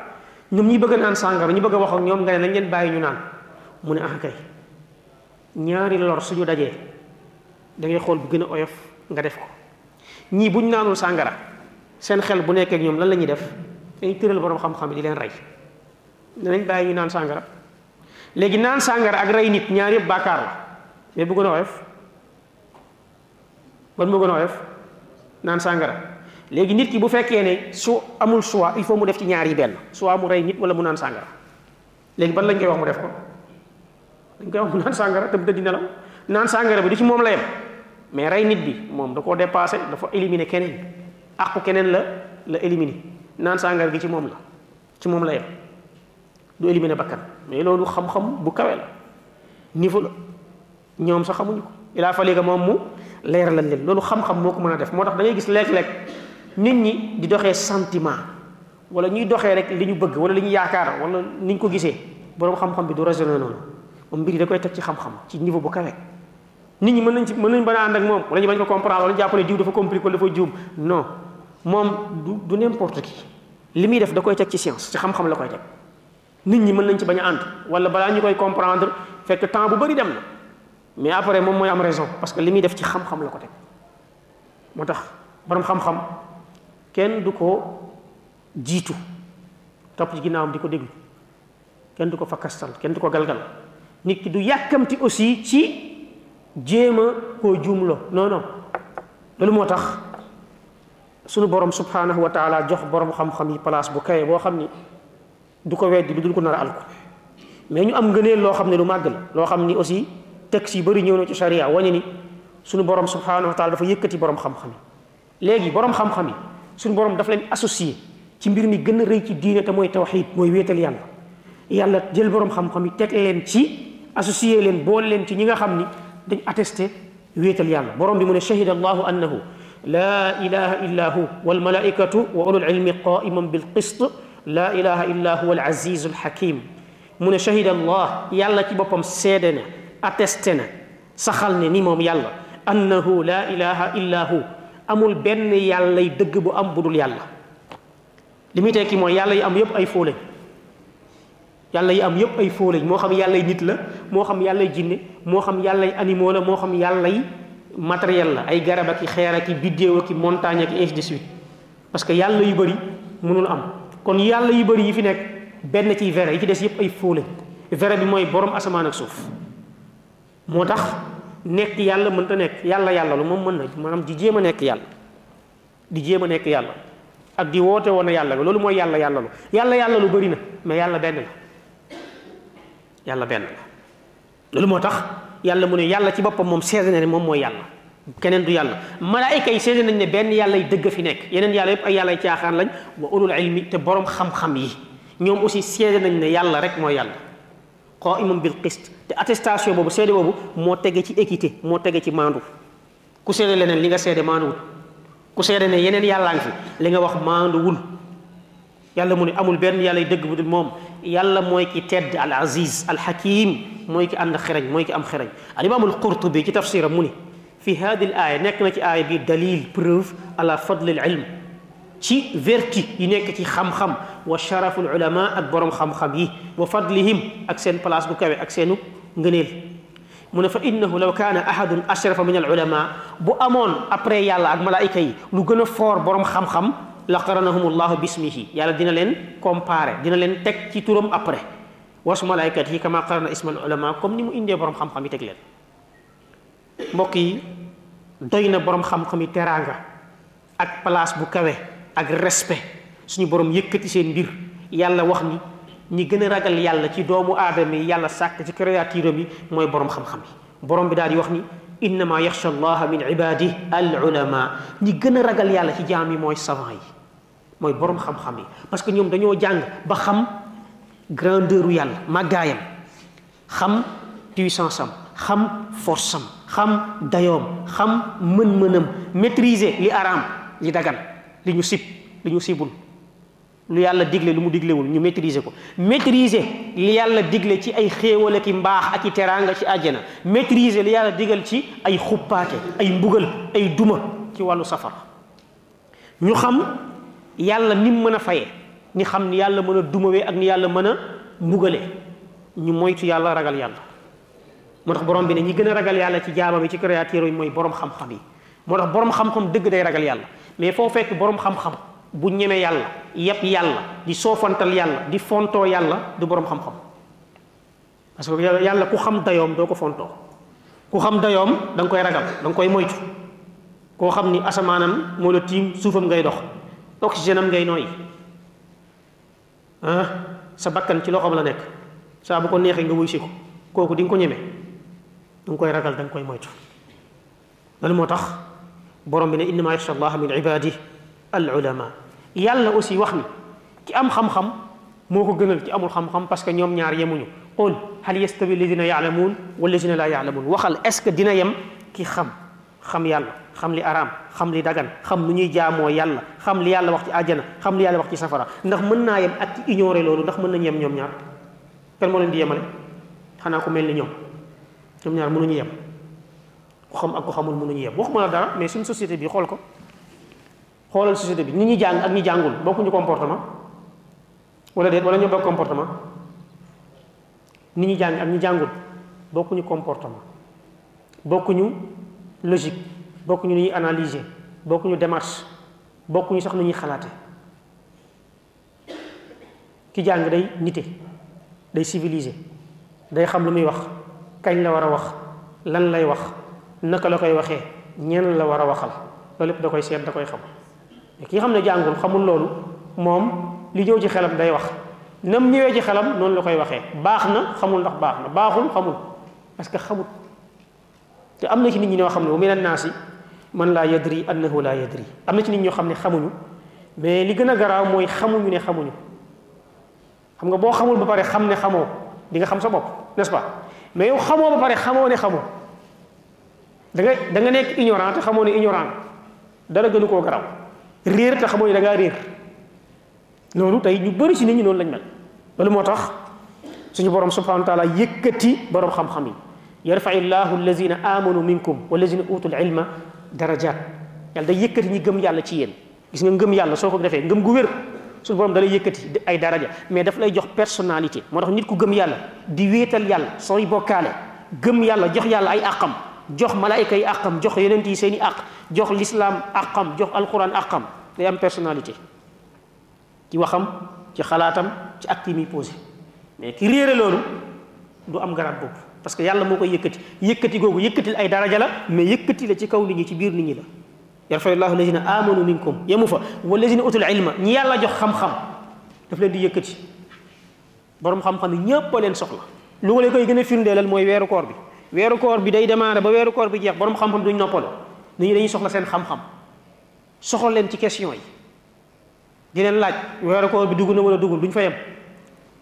ñoom ñi bëgg a naan sàngara ñu bëgg a wax ak ñoom nga ne nañ leen bàyyi ñu naan mu ne ah kay ñaari lor suñu dajee da ngay xool bu gën a oyof nga def ko ñii buñ naanul sàngara seen xel bu nekkee ak ñoom lan la ñuy def dañuy tëral borom xam-xam di leen rey danañ bàyyi ñu naan sàngara léegi naan sàngara ak rey nit ñaar yëpp bàkkaar la mais bu gën a oyof ban moo gën a oyof naan sàngara léegi nit ki bu fekkee ne su amul choix il faut mu def ci ñaar yi benn soit mu rey nit wala mu naan sàngara léegi ban lañ koy wax mu def ko dañ koy wax mu naan sàngara te mu tëdd nelaw naan sàngara bi du ci moom la yem mais rey nit bi moom da koo dépassé dafa éliminer keneen àqu keneen la la éliminer naan sàngara gi ci moom la ci moom la yem du éliminer bakkan mais loolu xam-xam bu kawe la niveau la ñoom sax xamuñu ko ilaa faliga moom mu leer lañ leen loolu xam-xam moo ko mën a def moo tax da ngay gis léeg-léeg nit ñi di doxee sentiment wala ñuy doxee rek li ñu bëgg wala li ñu yaakaar wala ni ñu ko gisee boroom xam-xam bi du raisonné noonu moom mbir yi da koy teg ci xam-xam ci niveau bu kawe nit ñi mën nañ ci mën nañ bañ a ànd ak moom wala ñu bañ ko comprendre wala ñu jàpp ne diw dafa compliqué wala dafa juum non moom du du n'importe qui li muy def da koy teg ci science ci xam-xam la koy teg nit ñi mën nañ ci bañ a ànd wala balaa ñu koy comprendre fekk temps bu bëri dem na mais après moom mooy am raison parce que li muy def ci xam-xam la ko teg moo tax borom xam-xam kenn du ko jiitu topp ci ginnaawam di ko déglu kenn du ko fakkastal kenn du ko galgal nit ki du yàkkamti aussi ci jéem a koo juumloo non non loolu moo tax sunu borom subhanahu wa taala jox borom xam-xam yi place bu kaye boo xam ni du ko weddi du dul ko nar a alku mais ñu am ngëneel loo xam ne lu màgg la loo xam ni aussi texte yi bëri ñëw na ci charia wañe ni suñu borom subhanahu wa taala dafa yëkkati borom xam-xam yi léegi borom xam-xam yi suñu borom dafa leen associé ci mbir mi gën a rëy ci diine te mooy tawxiid mooy wéetal yàlla yàlla jël borom xam-xam yi teg leen ci associé leen boole leen ci ñi nga xam ni dañ attesté wéetal yàlla borom bi mu ne shahida allahu annahu laa ilaha illa hu walmalaikatu wa ulul ilmi qaiman bilqist laa ilaha illa huwa al azizul hakim mu ne shahida allah yàlla ci boppam seede na attesté na saxal ne ni moom yàlla annahu laa ilaha illa hu amul benn yàllay dëgg bu am bu dul yàlla li muy tekki mooy yàlla yi am yëpp ay fóolañ yàlla yi am yëpp ay fóolañ moo xam yàllay nit la moo xam yàllay jinne moo xam yàllay animaux la moo xam yàllay matériel la ay garab ak i xeer ak i biddéew ak i montagne ak i ainsi de suite parce que yàlla yu bëri mënul am kon yàlla yu bëri yi fi nekk benn ciy vere yi ci des yëpp ay fóole vere bi mooy borom asamaan ak suuf moo tax nekk yàlla mënta nekk yàlla yàlla lu moom mën na maanaam di jéem a nekk yàlla di jéem a nekk yàlla ak di woote woon yàlla loolu mooy yàlla yàlla lu yàlla yàlla lu bëri na mais yàlla benn la yàlla benn la loolu moo tax yàlla mu ne yàlla ci boppam moom seede na ne moom mooy yàlla keneen du yàlla malaayika yi seede nañ ne benn yàlla yi dëgg fi nekk yeneen yàlla yëpp ay yàlla yi caaxaan lañ wa ulul ilmi te borom xam-xam yi ñoom aussi seede nañ ne yàlla rek mooy yàlla qaimun bil qist te attestation boobu seede boobu moo tege ci équité moo tege ci maandu ku seede leneen li nga seede maanduwul ku seede ne yeneen yàllaa ngi fi li nga wax maanduwul yàlla mu ne amul benn yàlla dëgg bu dul moom yàlla mooy ki tedd al aziz al hakim mooy ki ànd xereñ mooy ki am xereñ al imam al qurtubi ci tafsiram mu ni fi hadi al aaya nekk na ci aaya bi dalil preuve ala fadli al ilm ci vertu yi nekk ci xam-xam wa sharaful ulama ak borom xam-xam yi wa fadlihim ak seen place bu kawe ak seenu ngëneel mu ne fa innahu law kaana ahadun ashrafa min al ulama bu amoon après yàlla ak malaayika yi lu gën a foor borom xam-xam la qaranahum allahu bismihi yàlla dina leen comparé dina leen teg ci turam après wasu malaayikat yi kama qarana ismal ulama comme ni mu indee borom xam-xam yi teg leen mbokk yi doy na borom xam-xam yi teraanga ak place bu kawe ak respect suñu borom yëkkati seen mbir yàlla wax ni ñi gën a ragal yàlla ci doomu aadama yi yàlla sàkk ci créature yi mooy borom xam-xam yi borom bi daal di wax ni innama yaxsha allaha min ibadi al ulama ñi gën a ragal yàlla ci jaam yi mooy savant yi mooy borom xam-xam yi parce que ñoom dañoo jàng ba xam grandeur u yàlla màggaayam xam puissance am xam force am xam dayoom xam mën-mënam maîtriser li araam li dagan li ñu sib li ñu sibul lu yàlla digle lu mu diglewul ñu maîtriser ko maîtriser li yàlla digle ci ay xéewal ak i mbaax ak i teraanga ci àjjana maîtriser li yàlla digal ci ay xuppaate ay mbugal ay duma ci wàllu safara ñu xam yàlla ni mu mën a faye ni xam ni yàlla mën a dumawee ak ni yàlla mën a mbugale ñu moytu yàlla ragal yàlla moo tax borom bi ne ñi gën a ragal yàlla ci jaamam yi ci créature yi mooy borom xam-xam yi moo tax borom xam-xam dëgg day ragal yàlla mais foo fekk borom xam-xam bu ñeme yàlla yépp yàlla di soofantal yàlla di fontoo yàlla du borom xam-xam parce que yàlla ku xam dayoom doo ko fontoo ku xam dayoom da nga koy ragal da nga koy moytu koo xam ni asamaanam moo la tiim suufam ngay dox oxygène am ngay nooy ah sa bakkan ci loxoom la nekk saa bu ko neexee nga wuy si ko kooku di nga ko ñeme da nga koy ragal da nga koy moytu loolu moo tax borom bi ne innama yaxsha allaha min ibadi al ulama yàlla aussi wax ni ci am xam-xam moo ko gënal ci amul xam-xam parce que ñoom ñaar yemuñu qul hal yastawi alladina yaalamuun walladina laa yaalamuun waxal est ce que dina yem ki xam xam yàlla xam li araam xam li dagan xam nu ñuy jaamoo yàlla xam li yàlla wax ci àjjana xam li yàlla wax ci safara ndax mën naa yem ak ci ignorer loolu ndax mën nañu yem ñoom ñaar kan moo leen di yemale xanaa ku mel ni ñoom ñoom ñaar mënuñu yem ku xam ak ku xamul mënuñu yem waxuma la dara mais suñ société bi xool ko xoolal société bi nit ñi jàng ak ñi jàngul bokkuñu comportement wala déet wala ñoo bokk comportement nit ñi jàng ak ñi jàngul bokkuñu comportement bokkuñu logique bokkuñu ni ñuy analyser bokkuñu démarche bokkuñu sax ni ñuy xalaate ki jàng day nite day civilisé day xam lu muy wax kañ la war a wax lan lay wax naka la koy waxee ñenn la war a waxal loolu lépp da koy seet da koy xam ki nga xam ne jàngul xamul loolu moom li ñëw ci xelam day wax nam ñëwee ci xelam noonu la koy waxee baax na xamul ndax baax na baaxul xamul parce que xamut te am na ci nit ñi ñoo xam ne wa mina naasi man laa yadri annahu laa yadri am na ci nit ñoo xam ne xamuñu mais li gën a garaaw mooy xamuñu ne xamuñu xam nga boo xamul ba pare xam ne xamoo di nga xam sa bopp n'est-ce pas mais yow xamoo ba pare xamoo ne xamoo da nga da nga nekk ignorant te xamoo ne ignorant dara gënu koo garaaw réer te xamoo ne da ngaa réer loolu tey ñu bëri si nit ñi noonu lañ mel loolu moo tax suñu borom subhanahu wa taala yëkkati borom xam-xam yi yarfa illahu allazina amanu minkum wallazina utul ilma darajat yàlla day yëkkati ñi gëm yàlla ci yéen gis nga ngëm yàlla soo ko defee ngëm gu wér suñu borom da lay yëkkati ay daraja mais daf lay jox personnalité moo tax nit ku gëm yàlla di wéetal yàlla sooy bokkaale gëm yàlla jox yàlla ay àqam jox malaayka yi àqam jox yonent yi seen i àq jox lislaam àqam jox alquran àqam day am personnalité ci waxam ci xalaatam ci acte yi muy posé mais ki réere loolu du am garaat boobu parce que yàlla moo koy yëkkati yëkkati googu yëkkatil ay daraja la mais yëkkati la ci kaw nit ñi ci biir nit ñi la yarfa llahu lazina amanu minkum yemu fa wala lazina utul ilma ñi yàlla jox xam-xam daf leen di yëkkati borom xam-xam yi ñëpp a leen soxla lu ma leen koy gën a firndeelal mooy weeru koor bi weeru koor bi day démarré ba weeru koor bi jeex borom xam-xam duñ noppal nit ñi dañuy soxla seen xam-xam soxal leen ci question yi di leen laaj weeru koor bi dugg na wala duggul duñ fa yem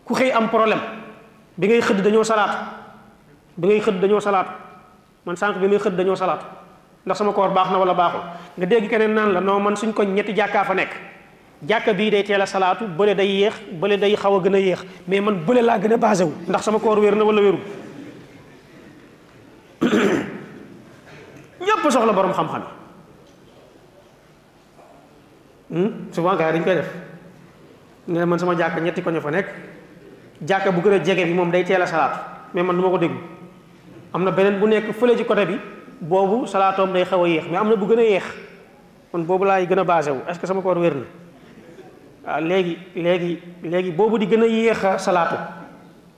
ku xëy am problème bi ngay xëdd dañoo salaatu bi ngay xëdd dañoo salaatu man sànq bi may xëdd dañoo salaatu ndax sama koor baax na wala baaxul nga dégg keneen naan la non man suñ ko ñetti jàkkaa fa nekk jàkka bii day teel a salaatu bële day yéex bële day xaw a gën a yéex mais man bële laa gën a basé wu ndax sama koor wér na wala wérul ñëpp soxla borom xam-xam souvent gars yi dañ koy def nga ne man sama jàkk ñetti koño fa nekk jàkk bu gën a jege bi moom day teel a salaatu mais man du ma ko déglu am na beneen bu nekk fële ci côté bi boobu salaatoom day xaw a yéex mais am na bu gën a yéex man boobu laay gën a basé wu est-ce que sama koor wér na waaw léegi léegi léegi boobu di gën a yéex a salaatu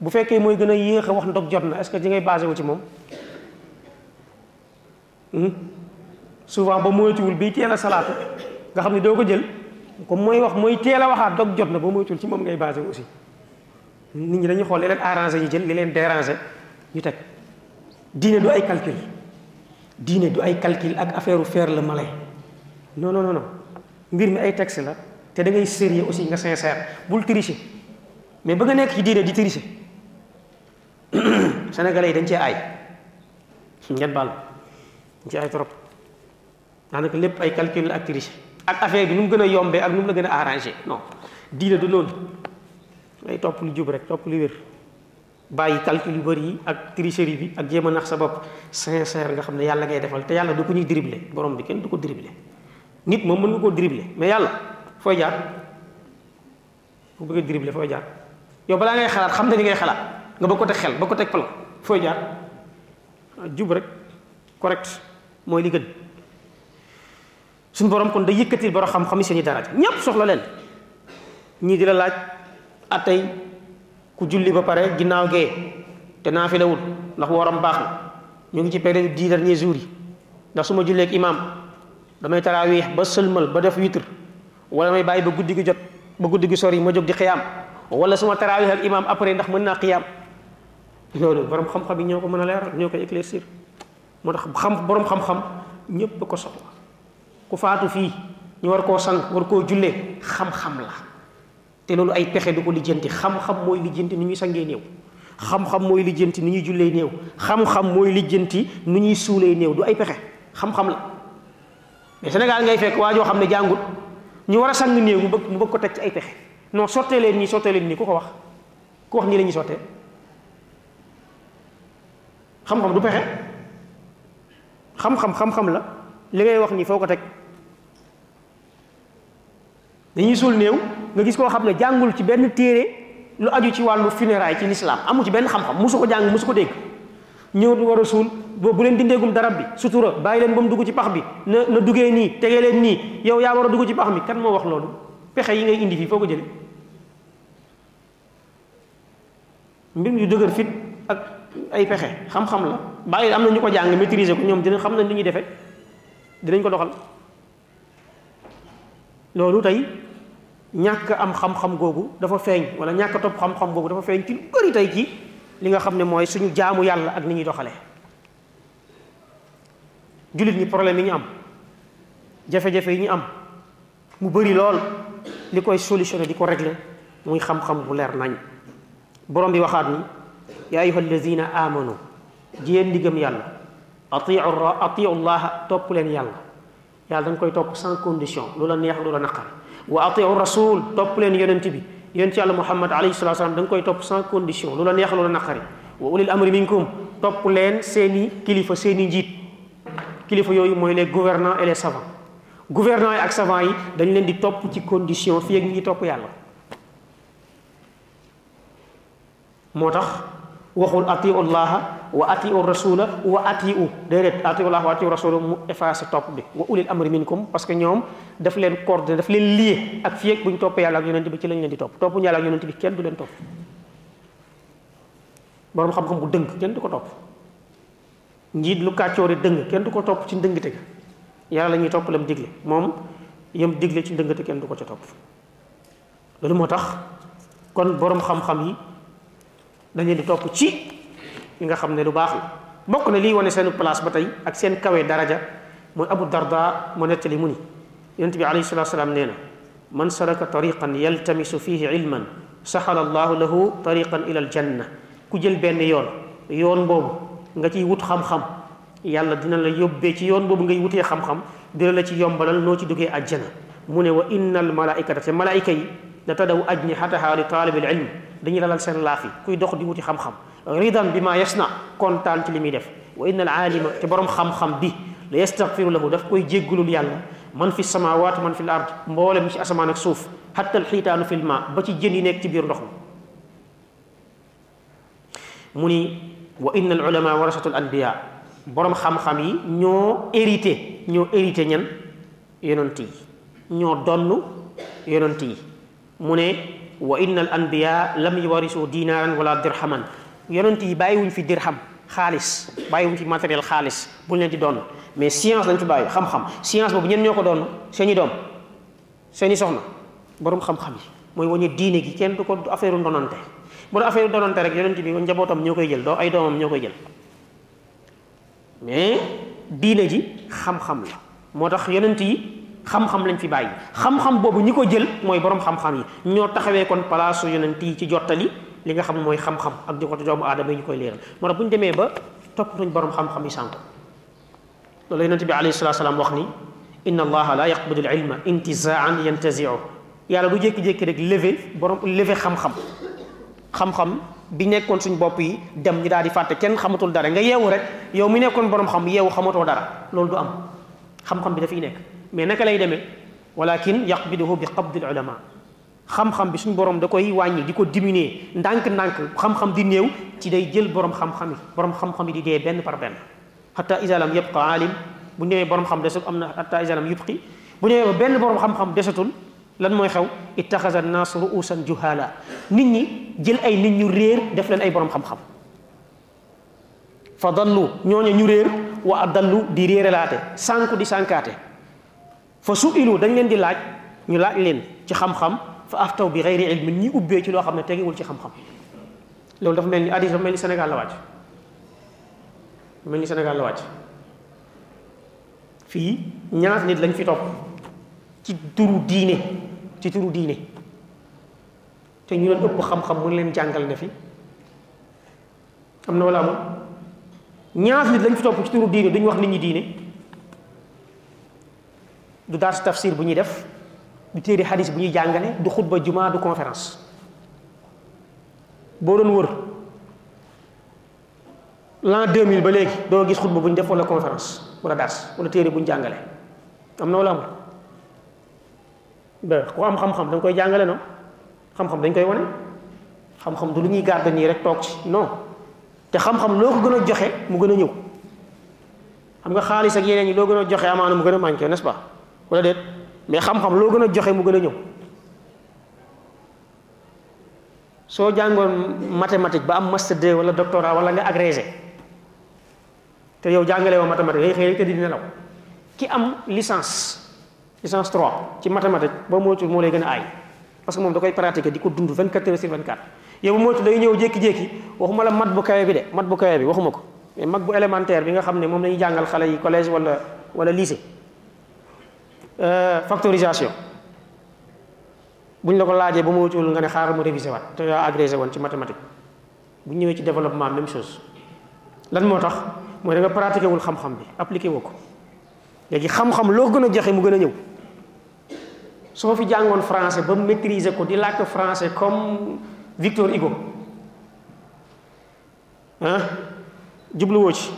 bu fekkee mooy gën a yéex a wax ndog jot na est-ce que di ngay basé wu ci moom hmm? souvent ba moytuwul bi teel a salaatu nga xam ne doo ko jël comme mooy wax mooy teel a waxaat dog jot na ba moytuwul ci moom ngay basé aussi nit ñi dañuy xool li leen arrangé ñu jël li leen dérangé ñu teg diine du ay calcul diine du ay calcul ak affaire faire le malin non non non mbir mi ay texte la te da ngay sérieux aussi nga sincère bul tricher mais ba nga nekk ci diine di tricher sénégalais yi dañ cee aay ngeen baal dañ cee aay trop daanaka lépp ay calcul la ak triche ak affaire bi nu mu gën a yombee ak nu mu la gën a arrangé non diine du noonu ngay topp lu jub rek topp lu wér bàyyi calcul yu bëri yi ak tricherie bi ak jéem a nax sa bopp sincère nga xam ne yàlla ngay defal te yàlla du ko ñuy dribblé borom bi kenn du ko dribblé nit moom mën nga koo dribblé mais yàlla fooy jaar bu bëggee dribble fooy jaar yow balaa ngay xalaat xam na ni ngay xalaat nga ba ko teg xel ba ko teg plan fooy jaar jub rek correct mooy li gën suñu borom kon da yëkkatil borom xam-xam yi seen i daraja ñépp soxla leen ñii di la laaj atay ku julli ba pare ginnaaw gee te naa fi lawul ndax wooram baax na ñu ngi ci période dix derniers jours yi ndax su ma julleeg imaam damay taraawiix ba sëlmal ba def witr wala may bàyyi ba guddi gi jot ba guddi gi sori ma jóg di xiyaam wala suma tarawih ak imam après ndax mën naa xiyaam loolu borom xam-xam yi ñoo ko mën a leeral ñoo koy éclaircir moo tax xam borom xam-xam ñëpp ko soxla ku faatu fii ñu war koo sang war koo jullee xam-xam la te loolu ay pexe du ko lijjanti xam-xam mooy lijjanti nu ñuy sangee néew xam-xam mooy lijjanti nu ñuy jullee néew xam-xam mooy lijjanti nu ñuy suulee néew du ay pexe xam-xam la mais Sénégal ngay fekk waa joo xam ne jàngut ñu war a sang néew mu bëgg mu bëgg ko teg ci ay pexe non sottee leen nii sottee leen nii ku ko wax ku wax nii la ñuy sottee xam-xam du pexe xam-xam xam-xam la li ngay wax nii foo ko teg dañuy suul néew nga gis koo xam ne jàngul ci benn téere lu aju ci wàllu funérailles ci lislaam amu ci benn xam-xam mosu ko jàng mosu ko dégg ñëw du war a suul boo bu leen dindeegum darab bi sutura bàyyi leen ba mu dugg ci pax bi na na duggee nii tegee leen nii yow yaa war a dugg ci pax mi kan moo wax loolu pexe yi ngay indi fii foo ko jële mbir yu dëgër fit ak ay pexe xam-xam la bàyyi am na ñu ko jàng maîtriser ko ñoom dina xam nañ li ñuy defee dinañ ko doxal loolu tey ñàkk am xam-xam googu dafa feeñ wala ñàkk topp xam-xam googu dafa feeñ ci lu bëri tey ci li nga xam ne mooy suñu jaamu yàlla ak ni ñuy doxale jullit ñi problème yi ñu am jafe-jafe yi ñu am mu bëri lool li koy solutionné di ko réglé muy xam-xam bu leer nañ borom bi waxaat ni yaa ayuha alladina amanu jiyéen di gëm yàlla atiu atiu llaha topp leen yàlla yàlla da nga koy topp sans condition lu la neex lu la naqari wa atiu rasul topp leen yonent bi yonent yàlla muhammad alayhi salatu salaam da nga koy topp sans condition lu la neex lu la naqari wa ulil amri minkum topp leen seeni kilifa seeni njiit kilifa yooyu mooy les gouvernants et les savants gouvernants yi ak savants yi dañ leen di topp ci condition fii ak ñu ngi topp yàlla moo tax waxul atiu llaha wa atiu rasula wa atiu déedéet atiu llaha wa atiu rasula mu effacé topp bi wa ulil amri minkum parce que ñoom daf leen coordonné daf leen lié ak fii ak bu ñu toppee yàlla ak yonent bi ci lañ leen di topp topp ñu yàlla ak yonent bi kenn du leen topp borom xam-xam bu dëng kenn du ko topp njiit lu kàccoore dëng kenn du ko topp ci ndëngte ga yàlla la ñuy topp lam digle moom yam digle ci ndëngte kenn du ko ca topp loolu moo tax kon boroom xam-xam yi dañu di topp ci li nga xam ne lu baax la bokk na lii wane seen place ba tey ak seen kawe daraja mooy abu darda mu nettali mu ni yonent bi alayhi salatu salaam nee na man salaka tariqan yaltamisu fihi ilman saxala allahu lahu tariqan ila aljanna ku jël benn yoon yoon boobu nga ciy wut xam-xam yàlla dina la yóbbee ci yoon boobu ngay wutee xam-xam dina la ci yombalal noo ci duggee àjjana mu ne wa innal malaikata te malaayika yi da tadaw ajnihataha li taalibil ilm dañuy lalal seen laafi kuy dox di wuti xam-xam ridan bi ma yasna kontaan ci li muy def wa innal aalima te borom xam-xam bi la yastaghfiru lahu daf koy jéggalul yàlla man fi samawaat man fi l ard mboolem ci asamaan ak suuf xatta alxiitaanu fi l ma ba ci jën yi nekk ci biir ndox mi mu ni wa inna al ulama warasatul anbiya boroom xam-xam yi ñoo hérité ñoo hérité ñan yonent yi ñoo donn yonent yi mu ne wa inna al anbiya lam yuwarisu dinaaran wala dirhaman yonent yi bàyyiwuñ fi dirham xaalis bàyyiwuñ fi matériel xaalis buñ leen di donn mais science lañ fi bàyyi xam-xam science boobu ñen ñoo ko donn seeni doom seeni soxna borom xam-xam yi mooy wañu diine gi kenn du ko affaire ndonante bu doon affaire ndonante rek yonent bi njabootam ñoo koy jël doo ay doomam ñoo koy jël mais diine ji xam-xam la moo tax yonent yi xam-xam lañ fi bàyyi xam-xam boobu ñi ko jël mooy borom xam-xam yi ñoo taxawee kon palaasu yonent yi ci jottali li nga xam mooy xam-xam ak di ko doomu aadama yi ñu koy leeral moo tax bu ñu demee ba toppatuñ borom xam-xam yi sànq loolu yonent bi alayhi salaatu salaam wax ni inna allaha la yaqbidu al ilma intizaan yantaziu yàlla du jékki-jékki rek levé borom levé xam-xam xam-xam bi nekkoon suñ bopp yi dem ñu daal di fàtte kenn xamatul dara nga yeewu rek yow mi nekkoon borom xam yeewu xamatoo dara loolu du am xam-xam bi dafay nekk mais naka lay demee walakin yaqbiduhu bi qabdi al ulama xam-xam bi suñu borom da koy wàññi di ko diminuer ndànk-ndànk xam-xam di néew ci day jël borom xam-xam yi borom xam-xam yi di dee benn par benn hatta iza lam yabqa alim bu ñëwee borom xam desut am na hatta iza lam yubqi bu ñëwee ba benn borom xam-xam desatul lan mooy xew ittaxasa naas ruusan juhala nit ñi jël ay nit ñu réer def leen ay borom xam-xam fa dallu ñooña ñu réer wa adallu di réeralaate sànku di sànkaate fa su ilu dañ leen di laaj ñu laaj leen ci xam-xam fa aftaw bi xeyri ilmi ñi ubbee ci loo xam ne tegewul ci xam-xam loolu dafa mel ni addis dafa mel ni Sénégal la wàcc mel ni Sénégal la wàcc fii ñaata nit lañ fi topp ci turu diine ci turu diine te ñu leen ëpp xam-xam mu leen jàngal ne fi am na wala amul ñaata nit lañ fi topp ci turu diine duñ wax nit ñi diine du daas tafsir bu ñuy def du téere xadis bu ñuy jàngale du xutba juma du conférence boo doon wër l'an 2000 ba léegi doo gis xutba bu ñu def wala conférence wala daas wala téere bu ñu jàngale am na wala amul ba ku am xam-xam da nga koy jàngale noonu xam-xam dañ koy wane xam-xam du lu ñuy garder nii rek toog ci non te xam-xam loo ko gën a joxe mu gën a ñëw xam nga xaalis ak yeneen yi loo gën a joxe amaana mu gën a manqué n'est-ce pas wala déet mais xam-xam loo gën a joxe mu gën a ñëw soo jàngoon mathématique ba am master 2 wala doctorat wala nga agrégé te yow jàngale woo mathématique ngay xëy rek te di nelaw ki am licence licence 3 ci mathématique ba moytu moo lay gën a aay parce que moom da koy pratiquer di ko dund 24 heures sur 24 yow ba moytu day ñëw jékki-jékki waxuma la mat bu kawe bi de mat bu kawe bi waxuma ko mais mat bu élémentaire bi nga xam ne moom la ñuy jàngal xale yi collège wala wala lycée factorisation bu ñu la ko laajee ba moytuwul nga ne xaaral ma réviser waat te yaa agrégé woon ci mathématique bu ñëwee ci développement même chose lan moo tax mooy da nga pratiquer wul xam-xam bi appliqué woo ko léegi xam-xam loo gën a joxe mu gën a ñëw soo fi jàngoon français ba maîtriser ko di làkk français comme Victor Hugo ah jubluwoo ci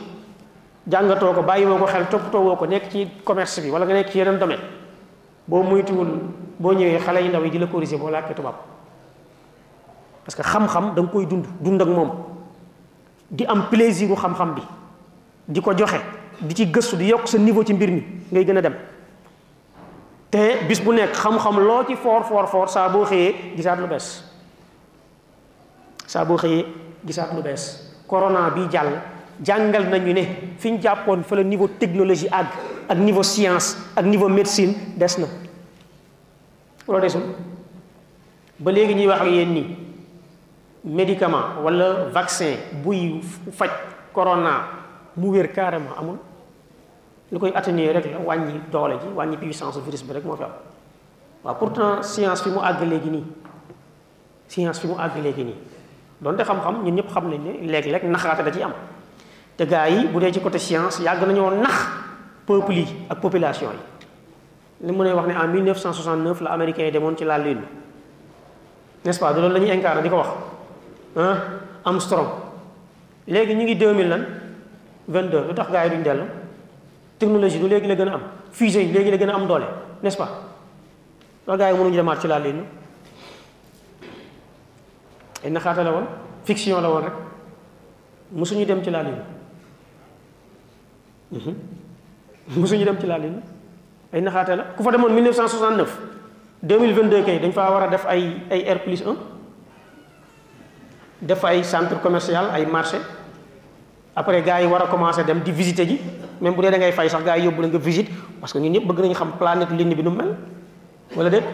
jàngatoo ko bàyyi woo ko xel toppatoo woo ko nekk ci commerce bi wala nga nekk ci yeneen domaine boo moytuwul boo ñëwee xale yu ndaw yi di la corriger boo làkkee tubaab parce que xam-xam da nga koy dund dund ak moom di am plaisir bu xam-xam bi di ko joxe di ci gëstu di yokk sa niveau ci mbir mi ngay gën a dem te bis bu nekk xam-xam loo ci foor foor foor saa boo xëyee gisaat lu bees saa boo xëyee gisaat lu bees corona bi jàll jàngal nañu ne fi ñu jàppoon fa la niveau technologie àgg ak niveau science ak niveau médecine des na wala desul ba léegi ñuy wax ak yéen nii médicament wala vaccin buy faj corona mu wér carrément amul lu koy atténuer rek la wàññi doole ji wàññi puissance virus bi rek moo fi am waaw pourtant science fi mu àgg léegi nii science fi mu àgg léegi nii donte xam-xam ñun ñëpp xam nañ ne léeg-léeg naxaate da ciy am te gars yi bu dee ci côté science yàgg nañoo nax peuple yi ak population yi li mu ne wax ne en 1969 la américains yi demoon ci la lune n'est-ce pas de loolu la ñuy incarné di ko wax ah Armstrong léegi ñu ngi 2000 lan 22 lu tax gars yi duñ dellu technologie du léegi la gën a am fusée yi léegi la gën a am doole n'est-ce pas loolu gars yi mënuñu demaat ci la lune ay naxaata la woon fiction la woon rek mosuñu dem ci la lune mosuñu dem ci la lune ay naxaate la ku fa demoon 1969 2022 kay dañ faa war a def ay ay R plus 1 def ay centre commercial ay marché après gars yi war a commencé dem di visiter ji même bu dee da ngay fay sax gars yi yóbbu la nga visite parce que ñun ñëpp bëgg nañu xam planète lune bi nu mu mel wala déet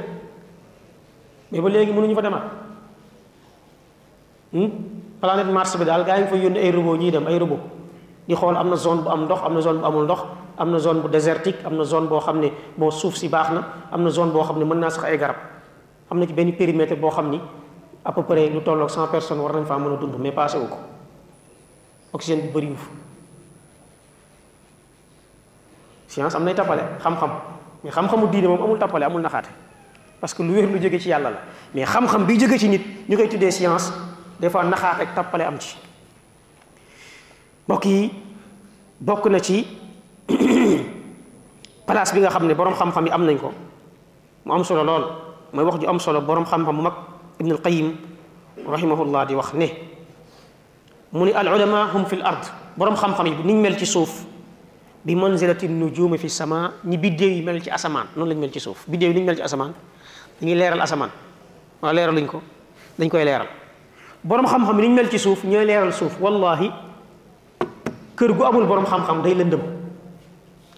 mais ba léegi mënuñu fa demaat planète Mars bi daal gaa yi nga fa yónni ay robot ñuy dem ay robot di xool am na zone bu am ndox am na zone bu amul ndox am na zone bu désertique am na zone boo xam ne bon suuf si baax na am na zone boo xam ne mën naa sax ay garab am na ci benn périmètre boo xam ni à peu près lu tolloog cent personnes war nañ faa mën a dund mais passé wu ko oxygène bi bëriwu fa science am nay tappale xam-xam mais xam-xamu diine moom amul tappale amul naxaate parce que lu wér lu jóge ci yàlla la mais xam-xam bi jóge ci nit ñu koy tuddee science des fois naxaate ak tappale am ci mbokk yi bokk na ci place bi nga xam ne boroom xam-xam yi am nañ ko mu am solo lool mooy wax ju am solo boroom xam-xam bu mag ibnul qayim rahimahullah di wax ne mu ni al ulama hum fi l ard boroom xam-xam yi niñ mel ci suuf bi manzilati nujumi fi sama ñi biddéew yi mel ci asamaan noonu lañ mel ci suuf biddéew yi niñ mel ci asamaan dañuy leeral asamaan wala leeraluñ ko dañ koy leeral boroom xam-xam yi niñ mel ci suuf ñooy leeral suuf wallahi kër gu amul boroom xam-xam day lëndëm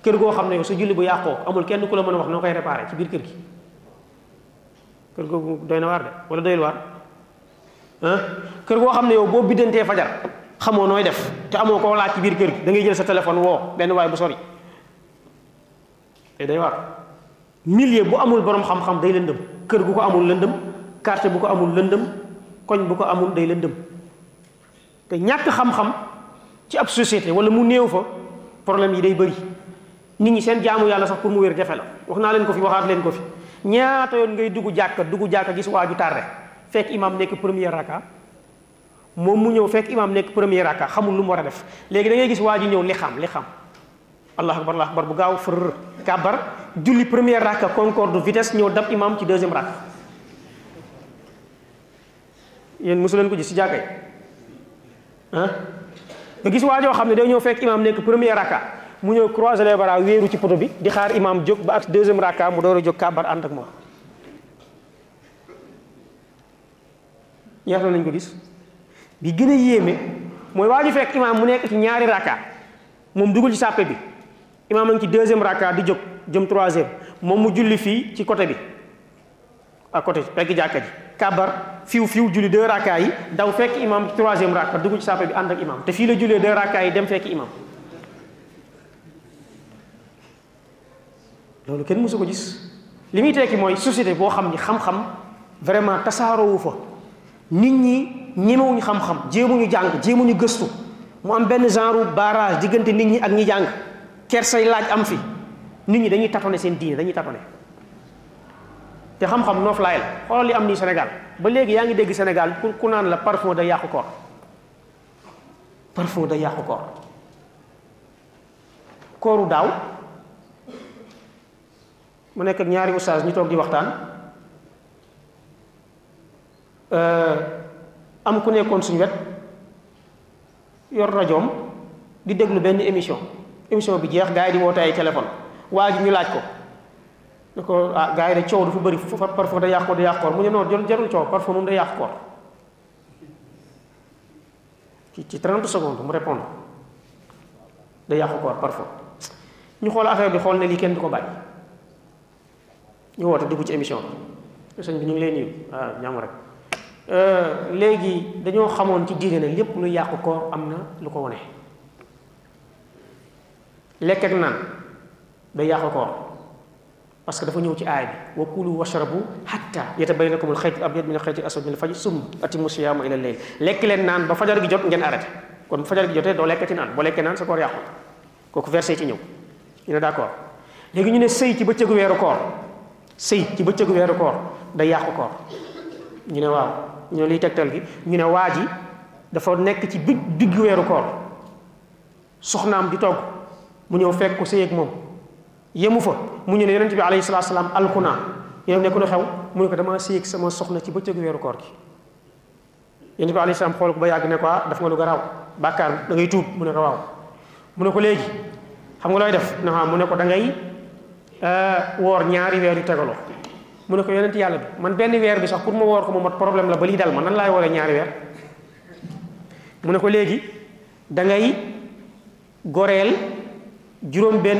kër goo xam ne yow sa julli bu yàqoo amul kenn ku la mën a wax noo koy réparé ci biir kër gi kër googu doy na waar de wala doyul waar ah kër goo xam ne yow boo biddantee fajar xamoo nooy def te amoo koo laaj ci biir kër gi da ngay jël sa téléphone woo benn waay bu sori te day war milieu bu amul borom xam-xam day lëndëm kër gu ko amul lëndëm quartier bu ko amul lëndëm koñ bu ko amul day lëndëm te ñàkk xam-xam ci ab société wala mu néew fa problème yi day bëri nit ñi seen jaamu yàlla sax pour mu wér jafe la wax naa leen ko fi waxaat leen ko fi ñaata yoon ngay dugg jàkka dugg jàkka gis waa ju tardé fekk imam nekk premier raka moom mu ñëw fekk imam nekk premier raka xamul lu mu war a def léegi da ngay gis waa ji ñëw li xam li xam allahu akbar allahu akbar bu gaaw fër kàbbar julli premier raka concorde vitesse ñëw dab imam ci deuxième raka yéen mosu leen ko gis ci jàkka yi ah nga gis waa joo xam ne day ñëw fekk imaam nekk premier raka mu ñëw croiser les bras wéeru ci poto bi di xaar imaam jóg ba ak deuxième raka mu door a jóg kàbbar ànd ak moom ñaata lañ ko gis bi gën a yéeme mooy waa ji fekk imaam mu nekk ci ñaari raka moom dugul ci sàppe bi imaam a ngi ci deuxième raka di jóg jëm troisième moom mu julli fii ci côté bi à côté pegg jàkka ji kàbbar fiw fiw julli deux rakka yi daw fekk imam ci troisième rakka dugg ci sàppe bi ànd ak imam te fii la jullee deux rakka yi dem fekk imam loolu kenn mësu ko gis li muy tekki mooy société boo xam ni xam-xam vraiment tasaaroowu fa nit ñi ñemewuñu xam-xam jéemuñu jàng jéemuñu gëstu mu am benn genre barrage diggante nit ñi ak ñi jàng kersay laaj am fi nit ñi dañuy tatone seen diine dañuy tatone te xam-xam noof laay la xoolal li am nii Sénégal ba léegi yaa ngi dégg Sénégal ku ku naan la parfum day yàqu koor parfum day yàqu koor kooru daaw mu nekk ak ñaari oustaz ñu toog di waxtaan am ku nekkoon suñu wet yor rajoom di déglu benn émission émission bi jeex gars yi di woote ay téléphone waa ji ñu laaj ko ne ko ah gars yi de coow dafa bëri fa parfois da yàq koor da yàq koor mu ne non jarul jarul coow parfois moom da yàq koor ci ci 30 secondes mu répondre da yàq koor parfois ñu xool affaire bi xool ne lii kenn du ko bàyyi ñu woote dugg ci émission bi sëñ bi ñu ngi lay nuyu waaw ñaamu rek léegi dañoo xamoon ci diine ne lépp lu yàqu koor am na lu ko wone lekk ak naan day yàqu koor parce que dafa ñëw ci aay bi wa kulu washrabu hatta yatabayyana lakum al-khayt al-abyad min al-khayt al-aswad min al-fajr summa atimmu siyaama ila al-layl lekk leen naan ba fajar gi jot ngeen arrêté kon bu fajar gi jotee doo lekkati naan boo lekkee naan sa koor yàqu kooku verset ci ñëw ñu ne d'accord léegi ñu ne sëy ci bëccëgu weeru koor sëy ci bëccëgu weeru koor day yàqu koor ñu ne waaw ñu ne liy tegtal gi ñu ne waa ji dafa nekk ci big digg weeru koor soxnaam di togg mu ñëw fekk ko sëy ak moom yemu fa mu ñu ne yonent bi alayhi salaatu salaam alkunaa yéen ne ko lu xew mu ne ko damaa sëy ak sama soxna ci bëccëgu weeru koor gi yonent bi alayhi salaam xool ko ba yàgg ne ko ah daf nga lu garaaw bàkkaar da ngay tuub mu ne ko waaw mu ne ko léegi xam nga looy def na mu ne ko da ngay woor ñaari weer yu tegaloo mu ne ko yonent yàlla bi man benn weer bi sax pour ma woor ko ma mot problème la ba lii dal ma nan laay wooree ñaari weer mu ne ko léegi da ngay goreel juróom benn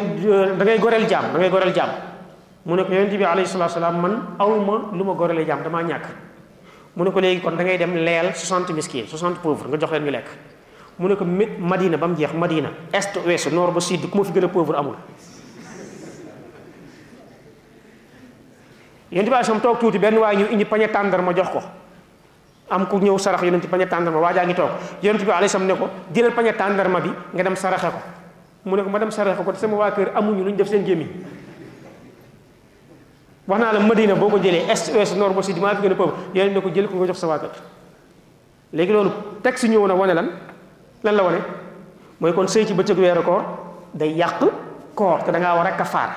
da ngay goreel jaam da ngay goreel jaam mu ne ko yonent bi alayhi salaatu salaam man awma lu ma goreele jaam damaa ñàkk mu ne ko léegi kon da ngay dem leel 60 miskin 60 pauvre nga jox leen ñu lekk mu ne ko mi Madina ba mu jeex Madina est ouest nord ba sud ku ma fi gën a pauvre amul yonent bi alayhi salaam toog tuuti benn waaye ñu indi pañe tàndar ma jox ko am ku ñëw sarax yonent bi pañe tàndarma waa jaa ngi toog yonent bi alayhi salaam ne ko jëlal pañe tàndarma bi nga dem saraxe ko mu ne ko ma dem saraxe ko te sama waa kër amuñu lu ñu def seen gémmiñ wax naa la Madina boo ko jëlee est ouest nord ba sud maa fi gën a pauvre yonent ne ko jël ko nga jox sa waa kër léegi loolu texte ñëw na wane lan lan la wane mooy kon sëy ci bëccëg weeru koor day yàq koor te da ngaa war a kafaara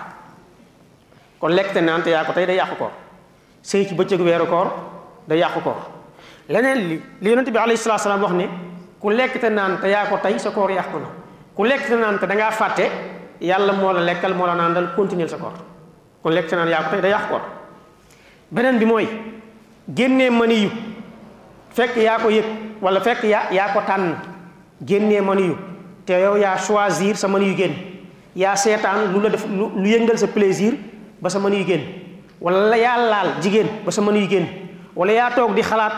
kon lekk te naan te yaa ko tey day yàq koor sëy ci bëccëgu weeru koor da yàqu koor leneen li li yonente bi alayhi salaatu salaam wax ne ku lekk te naan te yaa ko tey sa koor yàqu na ku lekk te naan te dangaa fàtte yàlla moo la lekkal moo la naan dal continuer sa koor ku lekk te naan yaa ko tey da yàqu koor beneen bi mooy génnee mani yu fekk yaa ko yëg wala fekk yaa yaa ko tànn génnee mani yu te yow yaa choisir sa mani yu génn yaa seetaan lu la def lu lu yëngal sa plaisir ba sa mën yu génn wala yaa laal jigéen ba sa mën yu génn wala yaa toog di xalaat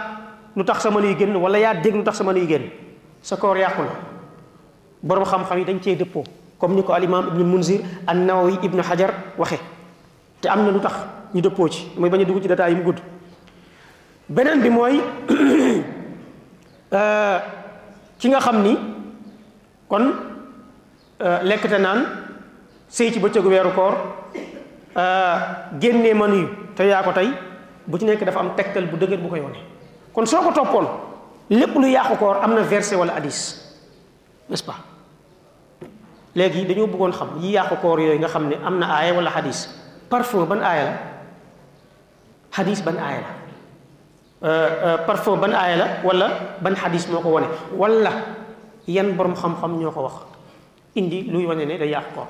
lu tax sa mën yu génn wala yaa dégg lu tax sa mën yu génn sa koor yàqu na boroom xam-xam yi dañ cee dëppoo comme ni ko al imam ibnu munzir an nawawi ibnu hajar waxe te am na lu tax ñu dëppoo ci mooy bañ a dugg ci détails yi mu gudd beneen bi mooy ki nga xam ni kon euh, lekk te naan sëy ci bëccëgu weeru koor euh, génnee manu yu te yaa ko tey bu ci nekk dafa am tegtal bu dëgër bu koy wane kon soo ko toppoon lépp lu yàqu koor am na verset wala hadis n'est-ce pas léegi dañoo bëggoon xam yi yàqu koor yooyu nga xam ne am na aaya wala hadis parfois ban aaya la hadis ban aaya la parfois ban aaya la wala ban xadis moo ko wane wala yan borom xam-xam ñoo ko wax indi luy wane ne day yàq koor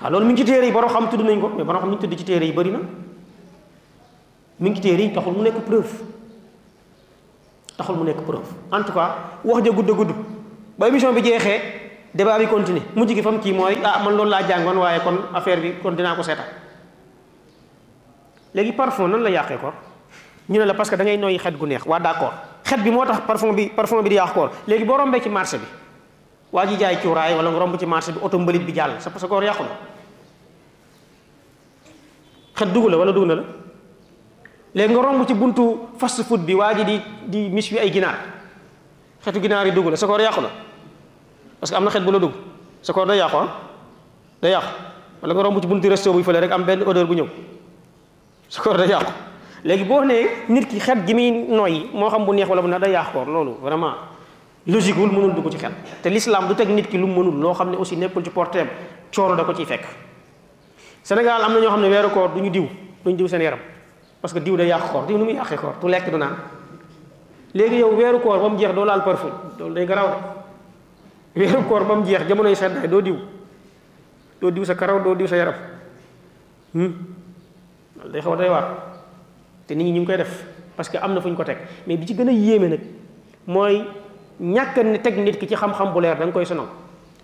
waaw loolu mi ngi ci téere yi borom xam tudd nañ ko mais borom xam ñu tudd ci téere yi bëri na mi ngi ci téere yi taxul mu nekk preuve taxul mu nekk preuve en tout cas wax ja gudd a gudd ba émission bi jeexee débat bi continuer mujj gi fam kii mooy ah man loolu laa jàngoon waaye kon affaire bi kon dinaa ko seetaan léegi parfum nan la yàqee koor ñu ne la parce que da ngay nooyi xet gu neex waa d'accord xet bi moo tax parfum bi parfum bi di yàq koor léegi boo rombee ci marché bi waa ji jaay cuuraay wala nga romb ci marché bi oto mbalit bi jàll sa sa koor yàqu na xet dugg la wala dugg na la léegi nga romb ci buntu fast food bi waa ji di di mis bi ay ginaar xetu ginaar yi dugg la sa koor yàqu na parce que am na xet bu la dugg sa koor day yàqu ah da yàqu wala nga romb ci bunti resto buy fële rek am benn odeur bu ñëw sa koor da yàqu léegi boo nee nit ki xet gi muy noyyi moo xam bu neex wala bu na da yàqu koor loolu vraiment logique wul mënul dugg ci xel te l'islam du teg nit ki lu mu mënul loo xam ne aussi nekkul ci porteem coono da ko ciy fekk Sénégal am na ñoo xam ne weeru koor du ñu diw du ñu diw seen yaram parce que diw day yàq koor diw nu muy yàqee koor du lekk du naan léegi yow weeru koor ba mu jeex doo laal parfum loolu day garaaw de weeru koor ba mu jeex jamonoy seddaay doo diw doo diw sa karaw doo diw sa yaram loolu day xaw a doy waar te nit ñi ñu ngi koy def parce que am na fu ñu ko teg mais bi ci gën a yéeme nag mooy ñàkk ne teg nit ki ci xam-xam bu leer da nga koy sonal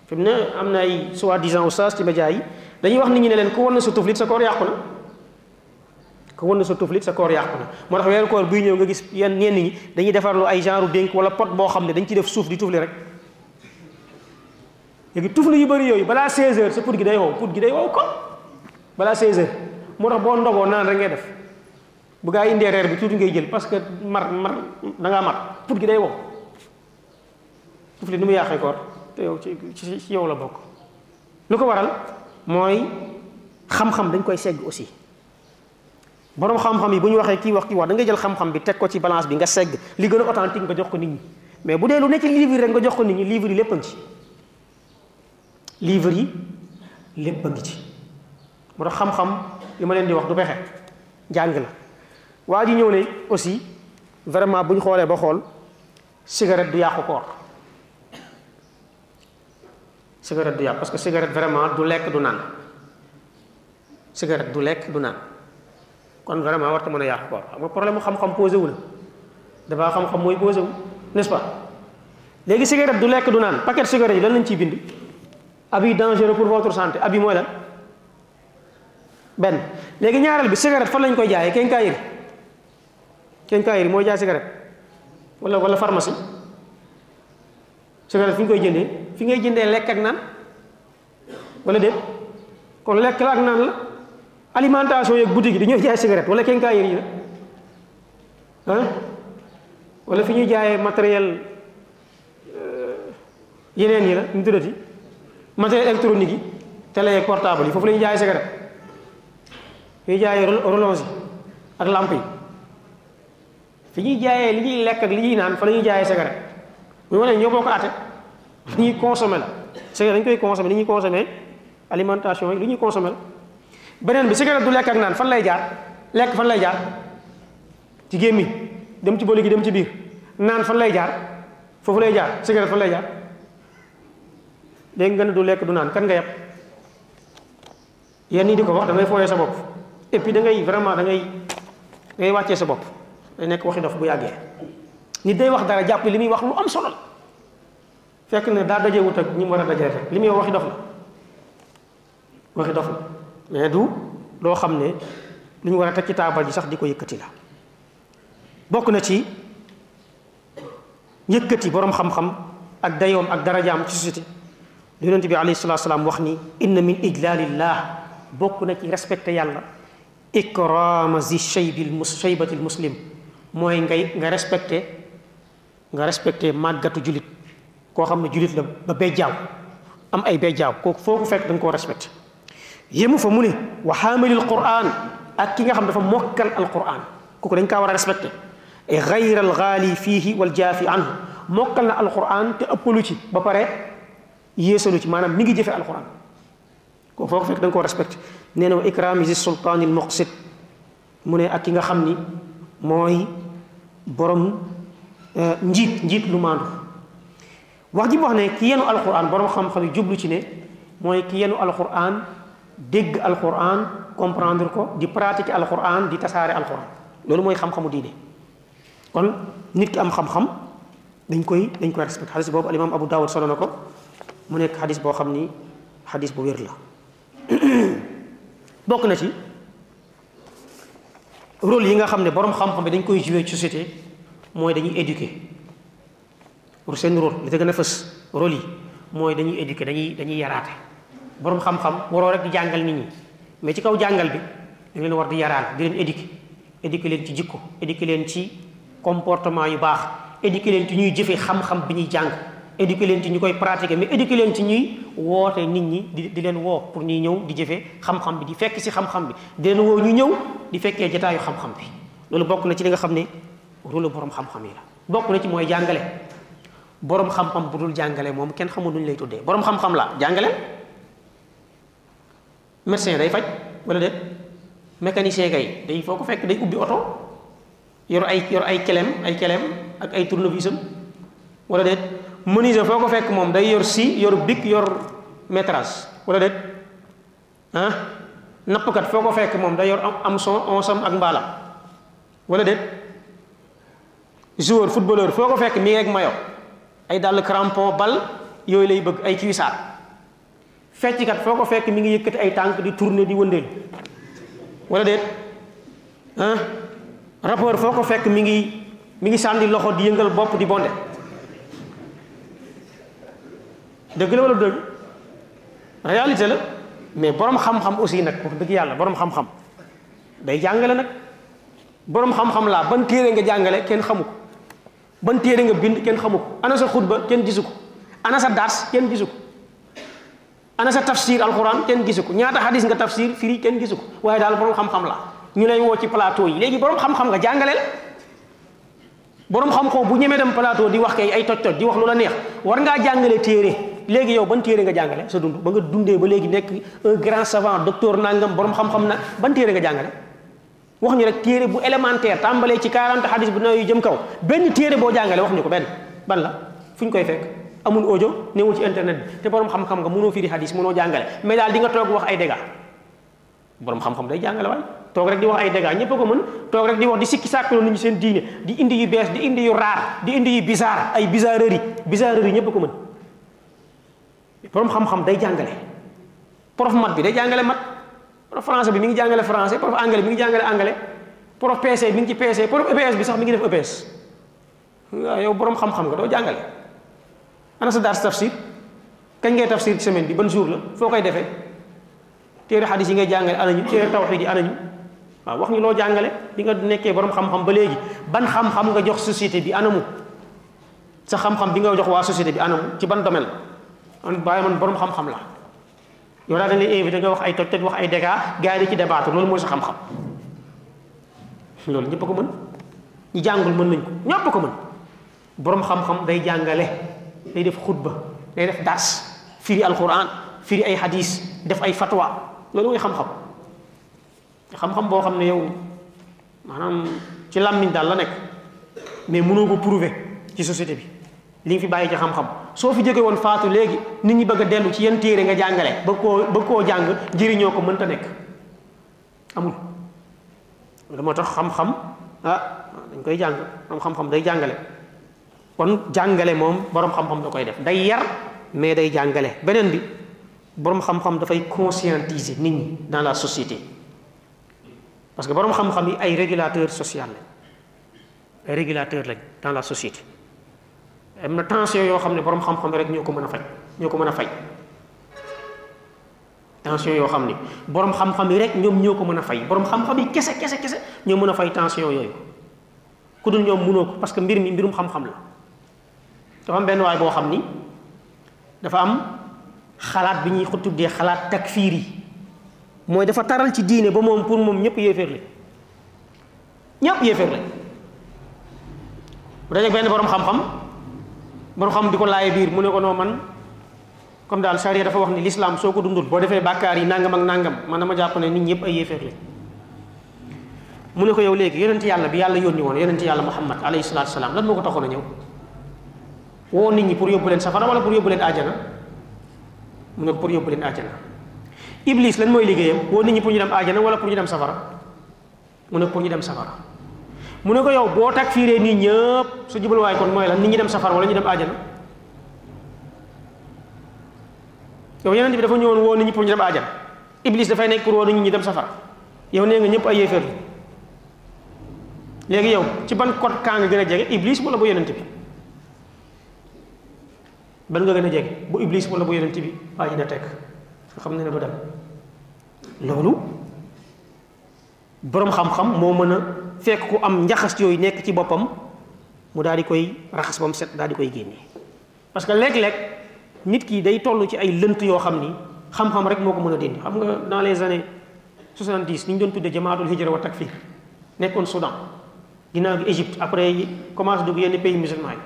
fi mu ne am na ay soi-disant oustaz ci média yi dañuy wax nit ñi ne leen ku war na sa tuflit sa koor yàqu na ku wënn sa tuflit sa koor yàqu na moo tax weeru koor buy ñëw nga gis yenn ñenn ñi dañuy defarlu ay genre dénk wala pot boo xam ne dañ ci def suuf di tufli rek léegi tufli yu bëri yooyu balaa 16 heures sa put gi day wow put gi day wow ko balaa 16 heures moo tax boo ndogoo naan rek ngay def bu gaa yi indee reer bi tuuti ngay jël parce que mar mar da ngaa mar put gi day wow tuflit ni mu yàqee koor te yow ci ci yow la bokk lu ko waral mooy xam-xam dañ koy segg aussi boroom xam-xam yi bu ñu waxee kii wax kii wax da ngay jël xam-xam bi teg ko ci balance bi nga segg li gën a authentique nga jox ko nit ñi mais bu dee lu ne ci livre yi rek nga jox ko nit ñi livre yi lépp a ngi ci livre yi lépp a ngi ci moo tax xam-xam li ma leen di wax du pexe jàng la waa ji ñëw ne aussi vraiment bu ñu xoolee ba xool cigarette du yàqu koor cigarette du yàqu parce que cigarette vraiment du lekk du naan cigarette du lekk du naan kon vraiment warta mën a yàqu koor xam nga problème mu xam-xam posé wu la dafa xam-xam mooy posé wu n'est-ce pas léegi cigarette du lekk du naan paquet cigarette yi lan lañ ciy bind abi dangereux pour votre santé abi mooy lan benn léegi ñaareel bi cigarette fan lañ koy jaayee kenkaayir kenkaayir mooy jaay cigarette wala wala pharmacie cigarette fi ñu koy jëndee fi ngay jëndee lekk ak naan wala déet kon lekk la ak naan la alimentation yeeg boutique yi dañuy jaay cigarette wala kenkaayir yi la ah wala fi ñuy jaayee matériel euh, yeneen yi la ñu tuddati matériel électronique yi télé yeeg portable yi foofu la ñuy jaay cigarette fi ñuy jaayee relance ak lampe yi fi ñuy jaayee li ñuy lekk ak li ñuy naan fa la ñuy jaayee cigarette muy wane ñoo boo ko àtte li ñuy consommé la cigarette dañu koy consommé li ñuy consommé alimentation yi li ñuy consommé la beneen bi cigarette du lekk ak naan fan lay jaar lekk fan lay jaar ci gémmiñ dem ci boli gi dem ci biir naan fan lay jaar foofu lay jaar cigarette fan lay jaar léegi nga ne du lekk du naan kan nga yab yenn yi di ko wax da ngay fooyee sa bopp et puis da ngay vraiment da ngay da ngay wàccee sa bopp day nekk waxi dof bu yàggee nit day wax dara jàpp li muy wax lu am solo la fekk ne daa dajewut ak ñi mu war a dajee rek li muy wax waxi dof la waxi dof mais du loo xam ne lu ñu war a teg ci taabal ji sax di ko yëkkati la bokk na ci yëkkati boroom xam-xam ak dayoom ak darajaam ci société lu yonent bi alayhi salaatu salaam wax ni inna min ijlaalillah bokk na ci respecté yàlla ikraama zi shaybil mus shaybatil muslim mooy ngay nga respecté nga respecté màggatu julit koo xam ne julit la ba bejjaaw am ay bejjaaw kooku foo ko fekk da nga koo respecté yému fa mu ne wa xaamilil quran ak ki nga xam dafa mokkal al quran kooku dañ kaa war a respecté gayra al gaali fiihi wal jaafi anhu mokkal na al quran te ëppalu ci ba pare yéesalu ci maanaam mi ngi jëfe al quran kooku foo ko fekk da nga koo respecté nee na wa ikraami zi sultaani al muqsit mu ne ak ki nga xam ni mooy borom njiit njiit lu maandu wax ji mu wax ne ki yenu alquran borom xam-xam yi jublu ci ne mooy ki yenu alquran dégg alquran comprendre ko di pratiquer alquran di tasaare alquran loolu mooy xam-xamu diine kon nit ki am xam-xam dañ koy dañ koy respecté xadis boobu alimam Abu Dawud solo na ko mu nekk xadis boo xam ni xadis bu wér la bokk na ci rôle yi nga xam ne borom xam-xam bi dañ koy jouer ci société mooy dañuy éduquer pour seen rôle li te gën a fës rôle yi mooy dañuy éduquer dañuy dañuy yaraate borom xam-xam waroo rek di jàngal nit ñi mais ci kaw jàngal bi da leen war di yaraal di leen éduquer éduquer leen ci jikko éduquer leen ci comportement yu baax éduquer leen ci ñuy jëfee xam-xam bi ñuy jàng éduquer leen ci ñu koy pratiquer mais éduquer leen ci ñuy woote nit ñi di di leen woo pour ñuy ñëw di jëfee xam-xam bi di fekk si xam-xam bi di leen woo ñu ñëw di fekkee jataayu xam-xam bi loolu bokk na ci li nga xam ne rôle borom xam-xam yi la bokk na ci mooy jàngale borom xam-xam bu dul jàngale moom kenn xamul nuñ lay tuddee borom xam-xam la jàngale médecin day faj wala déet mécanicien kay day foo ko fekk day ubbi oto yor ay yor ay kelem ay kelem ak ay tournevis am wala déet menuisier foo ko fekk moom day yor si yor bic yor métrage wala déet ah nappkat foo ko fekk moom day yor am am son onsam ak mbaalam wala déet joueur footballeur foo ko fekk mi ngi ak mayo ay dàll crampon bal yooyu lay bëgg ay cuissard fecckat foo ko fekk mi ngi yëkkati ay tànk di tourner di wëndeel wala déet ah rappeur foo ko fekk mi ngi mi ngi sànni loxo di yëngal bopp di bonde dëgg la wala dëgg réalité la mais borom xam-xam aussi nag wax dëgg yàlla borom xam-xam day jàngale nag borom xam-xam laa ban téere nga jàngale kenn xamu ko ban téere nga bind kenn xamu ko ana sa xutba kenn gisu ko ana sa dars kenn gisu ko ana sa tafsir alquran kenn gisu ko ñaata xadis nga tafsir firi kenn gisu ko waaye daal borom xam-xam la ñu lay woo ci plateau yi léegi borom xam-xam nga jàngaleel borom xam-xam bu ñemee dem plateau di wax kay ay toj-toj di wax lu la neex war ngaa jàngale téere léegi yow ban téere nga jàngale sa dund ba nga dundee ba léegi nekk un grand savant docteur nangam borom xam-xam na ban téere nga jàngale wax ñu rek téere bu élémentaire tàmbalee ci 40 hadis bu naw yu jëm kaw benn téere boo jàngale wax ñu ko benn ban la fu ñu koy fekk amul audio newul ci internet bi te borom xam-xam nga mënoo firi hadis mënoo jàngale mais daal di nga toog wax ay dégâts borom xam-xam day jàngale waay toog rek di wax ay dégâts ñëpp a ko mën toog rek di wax di sikki sàkkaloo nit ñi seen diine di indi yu bees di indi yu raar di indi yu bizarre ay bizarrerie bizarrerie ñëpp a ko mën borom xam-xam day jàngale prof mat bi day jàngale mat prof français bi mi ngi jàngale français prof anglais mi ngi jàngale anglais prof PC mi ngi ci PC prof EPS bi sax mi ngi def EPS waaw yow borom xam-xam nga doo jàngale ana sa daars tafsir kañ ngay tafsir ci semaine bi ban jour la foo koy defee téere xadis yi ngay jàngale anañu téere tawxiid yi anañu waaw wax ñu loo jàngale bi nga nekkee borom xam-xam ba léegi ban xam-xam nga jox société bi anamu sa xam-xam bi nga jox waa société bi anam ci ban domaine la man bàyyi man borom xam-xam la yow daal dañ lay invité nga wax ay toj toj wax ay dégâts gars yi di ci débattre loolu mooy sa xam-xam loolu ñëpp a ko mën ñi jàngul mën nañ ko ñëpp a ko mën borom xam-xam day jàngale day def xutba day def dars firi alquran firi ay hadis def ay fatwa loolu mooy xam-xam xam-xam boo xam ne yow maanaam ci làmmiñ daal la nekk mais mënoo ko prouver ci société bi li nga fi bàyyi ci xam-xam soo fi jóge woon faatu léegi nit ñi bëgg a dellu ci yenn téere nga jàngale bëgg koo bëgg koo jàng jëriñoo ko mënta nekk amul loolu moo tax xam-xam ah dañ koy jàng am xam-xam day jàngale kon jàngale moom boroom xam-xam da koy def day yar mais day jàngale beneen bi boroom xam-xam dafay conscientiser nit ñi dans la société parce que boroom xam-xam yi ay régulateur social lañ ay régulateur lañ dans la société am na tension yoo xam ne boroom xam-xam rek ñoo ko mën a faj ñoo ko mën a faj tension yoo xam ni boroom xam-xam yi rek ñoom ñoo ko mën a fay boroom xam-xam yi kese kese kese ñoo mën a fay tension yooyu ku dul ñoom mënoo ko parce que mbir mi mbirum xam-xam la dafa am benn waay boo xam ni dafa am xalaat bi ñuy ko tuddee xalaat takfiir yi mooy dafa taral ci diine ba moom pour moom ñëpp yéeféer la ñëpp yéeféer la bu dajeeg benn borom xam-xam borom xam di ko laaye biir mu ne ko noo man comme daal charia dafa wax ni l'islam soo ko dundul boo defee bàkkaar yi nangam ak nangam man dama jàpp ne nit ñëpp ay yéeféer la mu ne ko yow léegi yonent yàlla bi yàlla yónni woon yonent yàlla muhammad alayhi salaatu salaam lan moo ko taxoon a ñëw woo nit ñi pour yóbbu leen safara wala pour yóbbu leen àjjana mu ne ko pour yóbbu leen àjjana iblis lan mooy liggéeyam woo nit ñi pour ñu dem àjjana wala pour ñu dem safara mu ne ko pour ñu dem safara mu ne ko yow boo tak fiiree nit ñëpp su jubluwaay kon mooy lan nit ñi dem safara wala ñu dem àjjana yow yonent bi dafa ñëwoon woo nit ñi pour ñu dem àjjana iblis dafay nekk pour woon nit ñi dem safara yow nee nga ñëpp ay yéeféer léegi yow ci ban code kaa nga gën a jege iblis wala bu yonent bi ban nga gën a jege bu iblis wala bu yonent bi waa ji na teg nga xam ne ne du dem loolu boroom xam-xam moo mën a fekk ku am njaxas yooyu nekk ci boppam mu daal di koy raxas ba mu set daal di koy génne parce que léeg-léeg nit ki day toll ci ay lënt yoo xam ni xam-xam rek moo ko mën a dindi xam nga dans les années 70 ni ñu doon tuddee jamaatul hijra wa takfir nekkoon Soudan ginnaaw gi Égypte après yi commencé dugg yenn pays musulman yi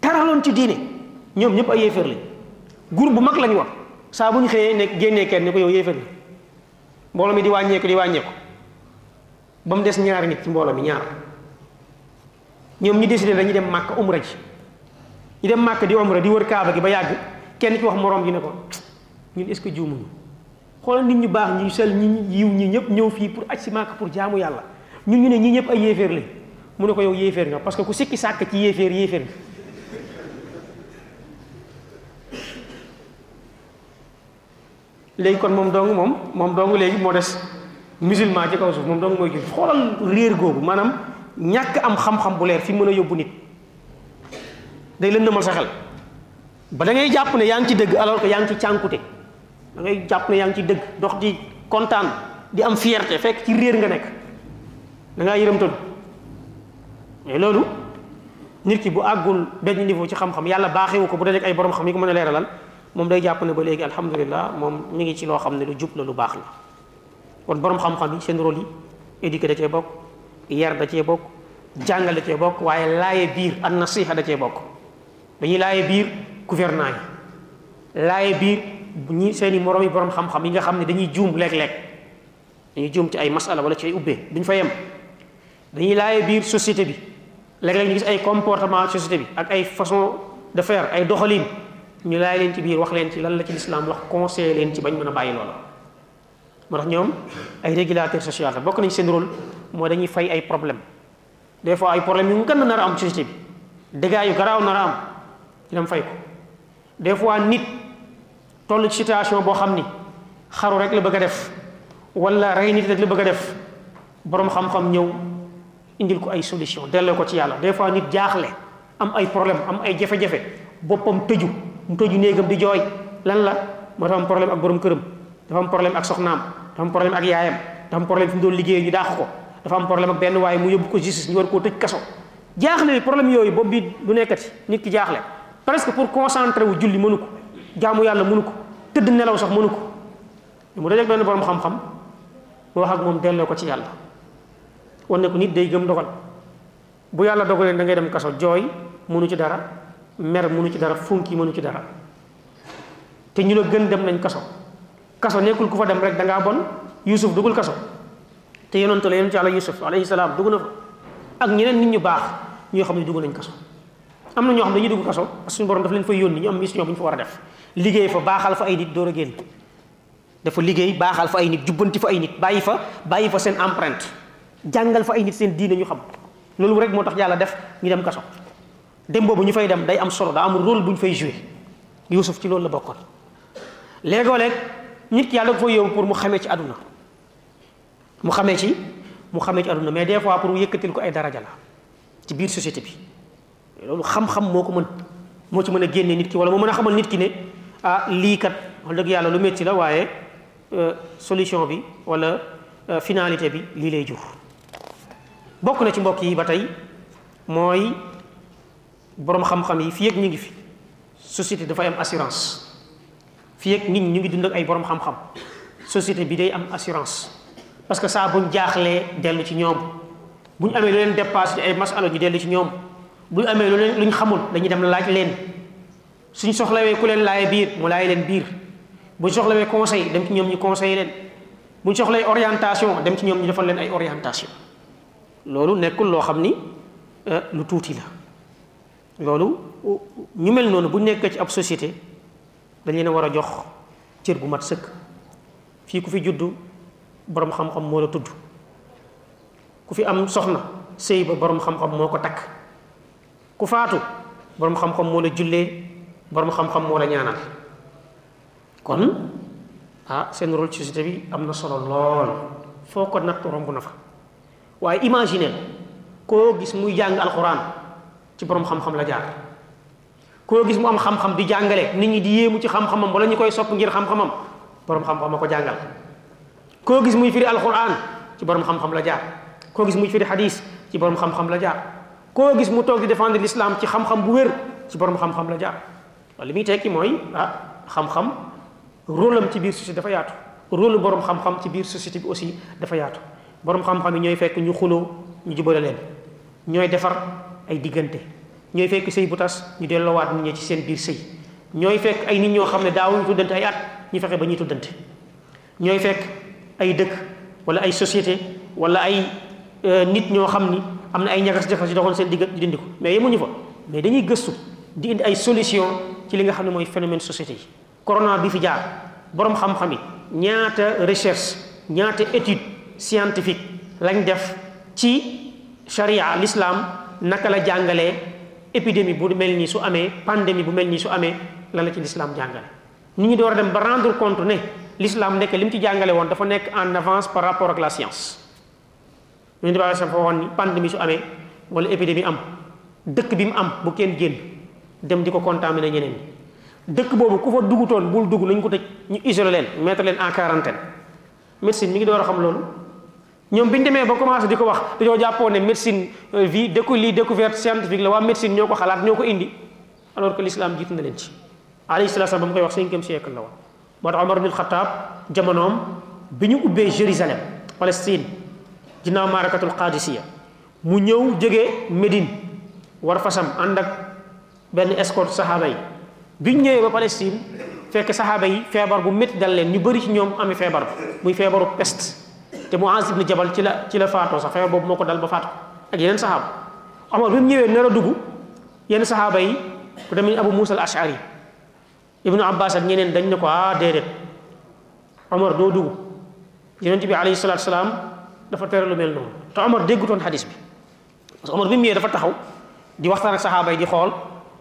taraloon ci diine ñoom ñëpp ay yéefar lañ groupe bu mag lañ war saa bu ñu xëyee nekk génnee kenn ne ko yow yéefar la mbooloo mi di wàññeeku di wàññeeku ba mu des ñaari nit ci mbooloo mi ñaar ñoom ñu décidé dañuy dem màkk umra ji ñu dem màkk di umra di wër kaaba gi ba yàgg kenn ki wax moroom ji ne ko ñun est-ce que juumuñu xoolal nit ñu baax ñu sel ñi yiw ñi ñëpp ñëw fii pour aj si màkk pour jaamu yàlla ñun ñu ne ñi ñëpp ay yéeféer lañ mu ne ko yow yéeféer nga parce que ku sikki sàkk ci yéeféer yéeféer nga léegi kon moom dong moom moom dong léegi moo des musulman ci kaw suuf moom dong mooy jullit xoolal réer googu maanaam ñàkk am xam-xam bu leer fi mën a yóbbu nit day leen nëmal sa xel ba da ngay jàpp ne yaa ngi ci dëgg alors que yaa ngi ci cànkute da ngay jàpp ne yaa ngi ci dëgg dox di kontaan di am fierté fekk ci réer nga nekk da ngaa yërëmtalu mais loolu nit ki bu àggul benn niveau ci xam-xam yàlla baaxewu ko bu dajeek ay borom xam yi ko mën a leeralal moom day jàpp ne ba léegi alhamdulilah moom mi ngi ci loo xam ne lu jub la lu baax la kon borom xam-xam yi seen rôle yi éduqué da cee bokk yar da cee bokk jàngal da cee bokk waaye laaye biir an nasiha da cee bokk dañuy laaye biir gouvernant yi laaye biir ñi seen i morom yi borom xam-xam yi nga xam ne dañuy juum léeg-léeg dañuy juum ci ay masala wala ci ay ubbee duñ fa yem dañuy laaye biir société bi léeg-léeg ñu gis ay comportement société bi ak ay façon de faire ay doxalin ñu laay leen ci biir wax leen ci lan la ci lislaam wax conseillé leen ci bañ mën a bàyyi loola moo tax ñoom ay régulateur social la bokk nañ seen rôle mooy dañuy fay ay problème des fois ay problème yu ngand nar a am société bi dégâts yu garaaw nar a am ñu dem fay ko des fois nit toll ci situation boo xam ni xaru rek la bëgg a def wala rey nit rek la bëgg a def boroom xam-xam ñëw indil ko ay solution delloo ko ci yàlla des fois nit jaaxle am ay problème am ay jafe-jafe boppam tëju mu tëju néegam di jooy lan la moo dafa am problème ak borom këram dafa am problème ak soxnaam dafa am problème ak yaayam dafa am problème fi mu doon liggéey ñu daax ko dafa am problème ak benn waaye mu yóbbu ko justice ñu war koo tëj kaso jaaxle yi problème yooyu bopp bi du nekkati nit ki jaaxle presque pour concentré wu julli mënu ko jaamu yàlla mënu ko tëdd nelaw sax mënu ko mu dajeeg benn borom xam-xam mu wax ak moom delloo ko ci yàlla wan ne ko nit day gëm dogal bu yàlla dogalee da ngay dem kaso jooy mënu ci dara mer mënu ci dara funki mënu ci dara te ñu la gën dem nañ kaso kaso nekkul ku fa dem rek da ngaa bon yusuf dugul kaso te yonent la yonent yàlla yusuf alayhi salaam dugg na fa ak ñeneen nit ñu baax ñoo xam ne dugg nañ kaso am na ñoo xam ne dañuy dugg kaso parce que suñu borom daf leen fay yónni ñu am mission bu ñu fa war a def liggéey fa baaxal fa ay nit door a génn dafa liggéey baaxal fa ay nit jubbanti fa ay nit bàyyi fa bàyyi fa seen empreinte jàngal fa ay nit seen diine ñu xam loolu rek moo tax yàlla def ñu dem kaso dem boobu ñu fay dem day am solo daa am rôle bu ñu fay joué Yuusuf ci loolu la bokkoon léegoo léeg nit ki yàlla ko fa yóbbu pour mu xamee ci àdduna mu xamee ci mu xamee ci àdduna mais des fois pour yëkkatil ko ay daraja la ci biir société bi loolu xam-xam moo ko mën moo ci mën a génne nit ki wala moo mën a xamal nit ki ne ah lii kat wax dëgg yàlla lu métti la waaye solution bi wala finalité bi lii lay jur bokk na ci mbokk yi ba tey mooy boroom xam-xam yi fii ak ñu ngi fi société dafay am assurance fii ak nit ñu ngi dund ak ay boroom xam-xam société bi day am assurance parce que saa buñ jaaxlee dellu ci ñoom bu ñu amee lu leen dépassé ci ay masala ñu dellu ci ñoom bu ñu amee lu leen lu ñu xamul dañuy dem laaj leen suñ soxlawee ku leen laay biir mu laay leen biir buñ soxlawee conseil dem ci ñoom ñu conseil leen buñ soxlawee orientation dem ci ñoom ñu defal leen ay orientation loolu nekkul loo xam ni euh, lu tuuti la loolu ñu mel noonu bu nekk ci ab société dañ leen a war a jox cër bu mat sëkk fii ku fi juddu boroom xam-xam moo la tudd ku fi am soxna sëy ba boroom xam-xam moo ko takk ku faatu boroom xam-xam moo la jullee boroom xam-xam moo la ñaanal kon ah seen rôle ci société bi am na solo lool foo ko natt romb na fa waaye imaginer koo gis muy jàng alxuraan ci borom xam-xam la jaar koo gis mu am xam-xam di jàngale nit ñi di yéemu ci xam-xamam wala ñu koy sopp ngir xam-xamam borom xam-xam a ko jàngal koo gis muy firi alxuraan ci borom xam-xam la jaar koo gis muy firi xadis ci borom xam-xam la jaar koo gis mu toog di défendre l'islam ci xam-xam bu wér ci borom xam-xam la jaar li muy tekki mooy ah xam-xam rôle am ci biir société dafa yaatu rôle borom xam-xam ci biir société bi aussi dafa yaatu borom xam-xam yi ñooy fekk ñu xuloo ñu jubale leen ñooy defar ay diggante ñooy fekk sëy bu tas ñu delloowaat nit ñi ci seen biir sëy ñooy fekk ay nit ñoo xam ne daawuñu tuddante ay at ñu fexe ba ñuy tuddante ñooy fekk ay dëkk wala ay société wala ay nit ñoo xam ni am na ay ñagas-ñagas yu doxoon seen digg di dindi ko mais yemuñu fa mais dañuy gëstu di indi ay solution ci li nga xam ne mooy phénomène société yi corona bi fi jaar borom xam-xam yi ñaata recherche ñaata étude scientifique lañ def ci charia l'islam naka la jàngalee épidémie bu mel nii su amee pandémie bu mel nii su amee lan la ci l'islam jàngale nit ñi door a dem ba rendre compte ne l'islam nekk li mu ci jàngale woon dafa nekk en avance par rapport ak la science ñu di baa sa fa woon ni pandémie su amee wala épidémie am dëkk bi mu am bu kenn génn dem di ko contaminer ñeneen ñi dëkk boobu ku fa dugutoon bul dugg nañ ko tëj ñu isolé leen mettre leen en quarantaine médecine mi ngi door a xam loolu ñoom bi ñu demee ba commencé di ko wax dañoo jàppoon ne médecine vie décou lii découverte scientifique la waa médecine ñoo ko xalaat ñoo ko indi alors que l'islam jiitu na leen ci alayhi salaatu salaam ba mu koy wax cinquième siècle la woon moo tax Omar ibn Khattab jamonoom bi ñu ubbee Jérusalem Palestine ginnaaw maarakatul Qadisiya mu ñëw jóge Médine war fasam ànd ak benn escorte saxaaba yi bi ñu ñëwee ba Palestine fekk saxaaba yi feebar bu métti dal leen ñu bëri ci ñoom amee feebar muy feebaru peste te Muaz ibn Jabal ci la ci la faatoo sax feebar boobu moo ko dal ba faatu ak yeneen saxaaba Omar bi mu ñëwee nar a dugg yenn saxaaba yi ku demee abu muusa al ashari ibnu abbas ak ñeneen dañ ne ko ah déedéet omar doo dugg yonent bi alayhi salaatu salaam dafa tere lu mel noonu te omar déggutoon xadis bi parce que omar bi mu ñëwee dafa taxaw di waxtaan ak saxaaba yi di xool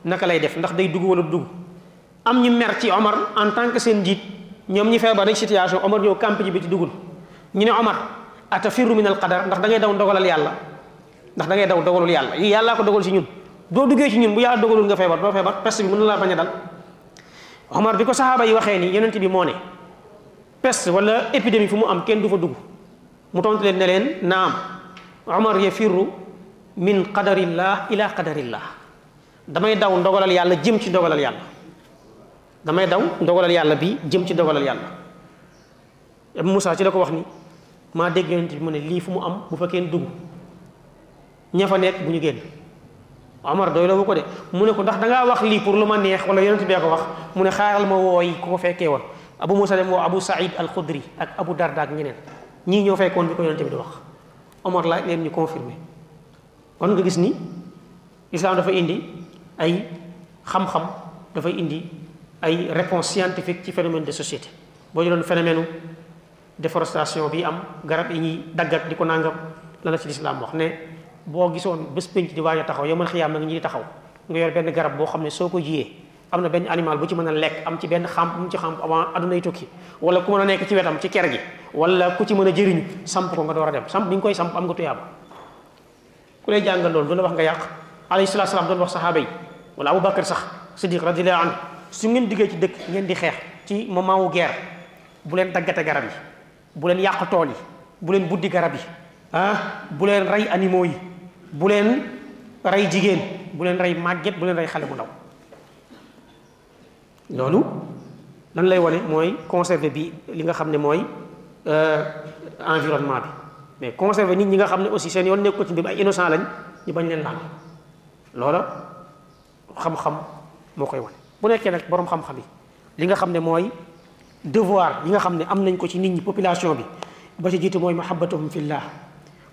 naka lay def ndax day dugg wala dugg am ñu mer ci omar en tant que seen njiit ñoom ñi feebar rek situation omar ñëw camp ji bi ci duggul ñu ne omar atafirru min al qadar ndax da ngay daw ndogalal yàlla ndax da ngay daw dogalul yàlla yi yàllaa ko dogal ci ñun doo duggee ci ñun bu yàlla dogalul nga feebar doo feebar peste bi mën na laa bañ a dal Omar bi ko saxaaba yi waxee ni yonent bi moo ne peste wala épidémie fu mu am kenn du fa dugg mu tontu leen ne leen naam Omar yafirru min qadarillah ila qadarillah damay daw ndogalal yàlla jëm ci ndogalal yàlla damay daw ndogalal yàlla bi jëm ci ndogalal yàlla Abu Moussa ci la ko wax ni maa dégg yonent bi mu ne lii fu mu am bu fa kenn dugg ña fa nekk bu ñu génn Omar doy la ko de mu ne ko ndax dangaa wax lii pour lu ma neex wala yonent bee ko wax mu ne xaaral ma wooyi ku ko fekkee woon Abu Moussa dem woo Abu Saïd al Khudri ak Abu Darda ak ñeneen ñii ñoo fekkoon bi ko yonent bi di wax Omar laaj leen ñu confirmé kon nga gis ni islam dafa indi ay xam-xam dafay indi ay réponse scientifique ci phénomène de société boo jëloon phénomène déforestation bi am garab yi ñuy dagg ak di ko nangam la la ci lislaam wax ne boo gisoon bés penc di waaj a taxaw yow man xiyaam nag ñi di taxaw nga yor benn garab boo xam ne soo ko jiyee am na benn animal bu ci mën a lekk am ci benn xamp mu ci xamp avant aduna yi tukki wala ku mën a nekk ci wetam ci ker gi wala ku ci mën a jëriñu samp ko nga door a dem samp bi nga koy samp am nga tuyaaba ku lay jàngal loolu du la wax nga yàq alayhi salaatu salaam doon wax saxaaba yi wala Abu Bakar sax Siddiq radiyallahu anhu su ngeen diggee ci dëkk ngeen di xeex ci moment wu guerre bu leen daggate garab yi bu leen yàq tool yi bu leen buddi garab yi ah bu leen rey animaux yi bu leen rey jigéen bu leen rey màgget bu leen rey xale bu ndaw loolu lan lay wane mooy conserver bi li nga xam ne mooy environnement bi mais conserver nit ñi nga xam ne aussi seen yoon nekk ko ci mbir ay innocent lañ ñu bañ leen laal loola xam-xam moo koy wane bu nekkee nag boroom xam-xam yi li nga xam ne mooy devoir yi nga xam ne am nañ ko ci nit ñi population bi ba ci jiitu mooy mahabbatuhum fillah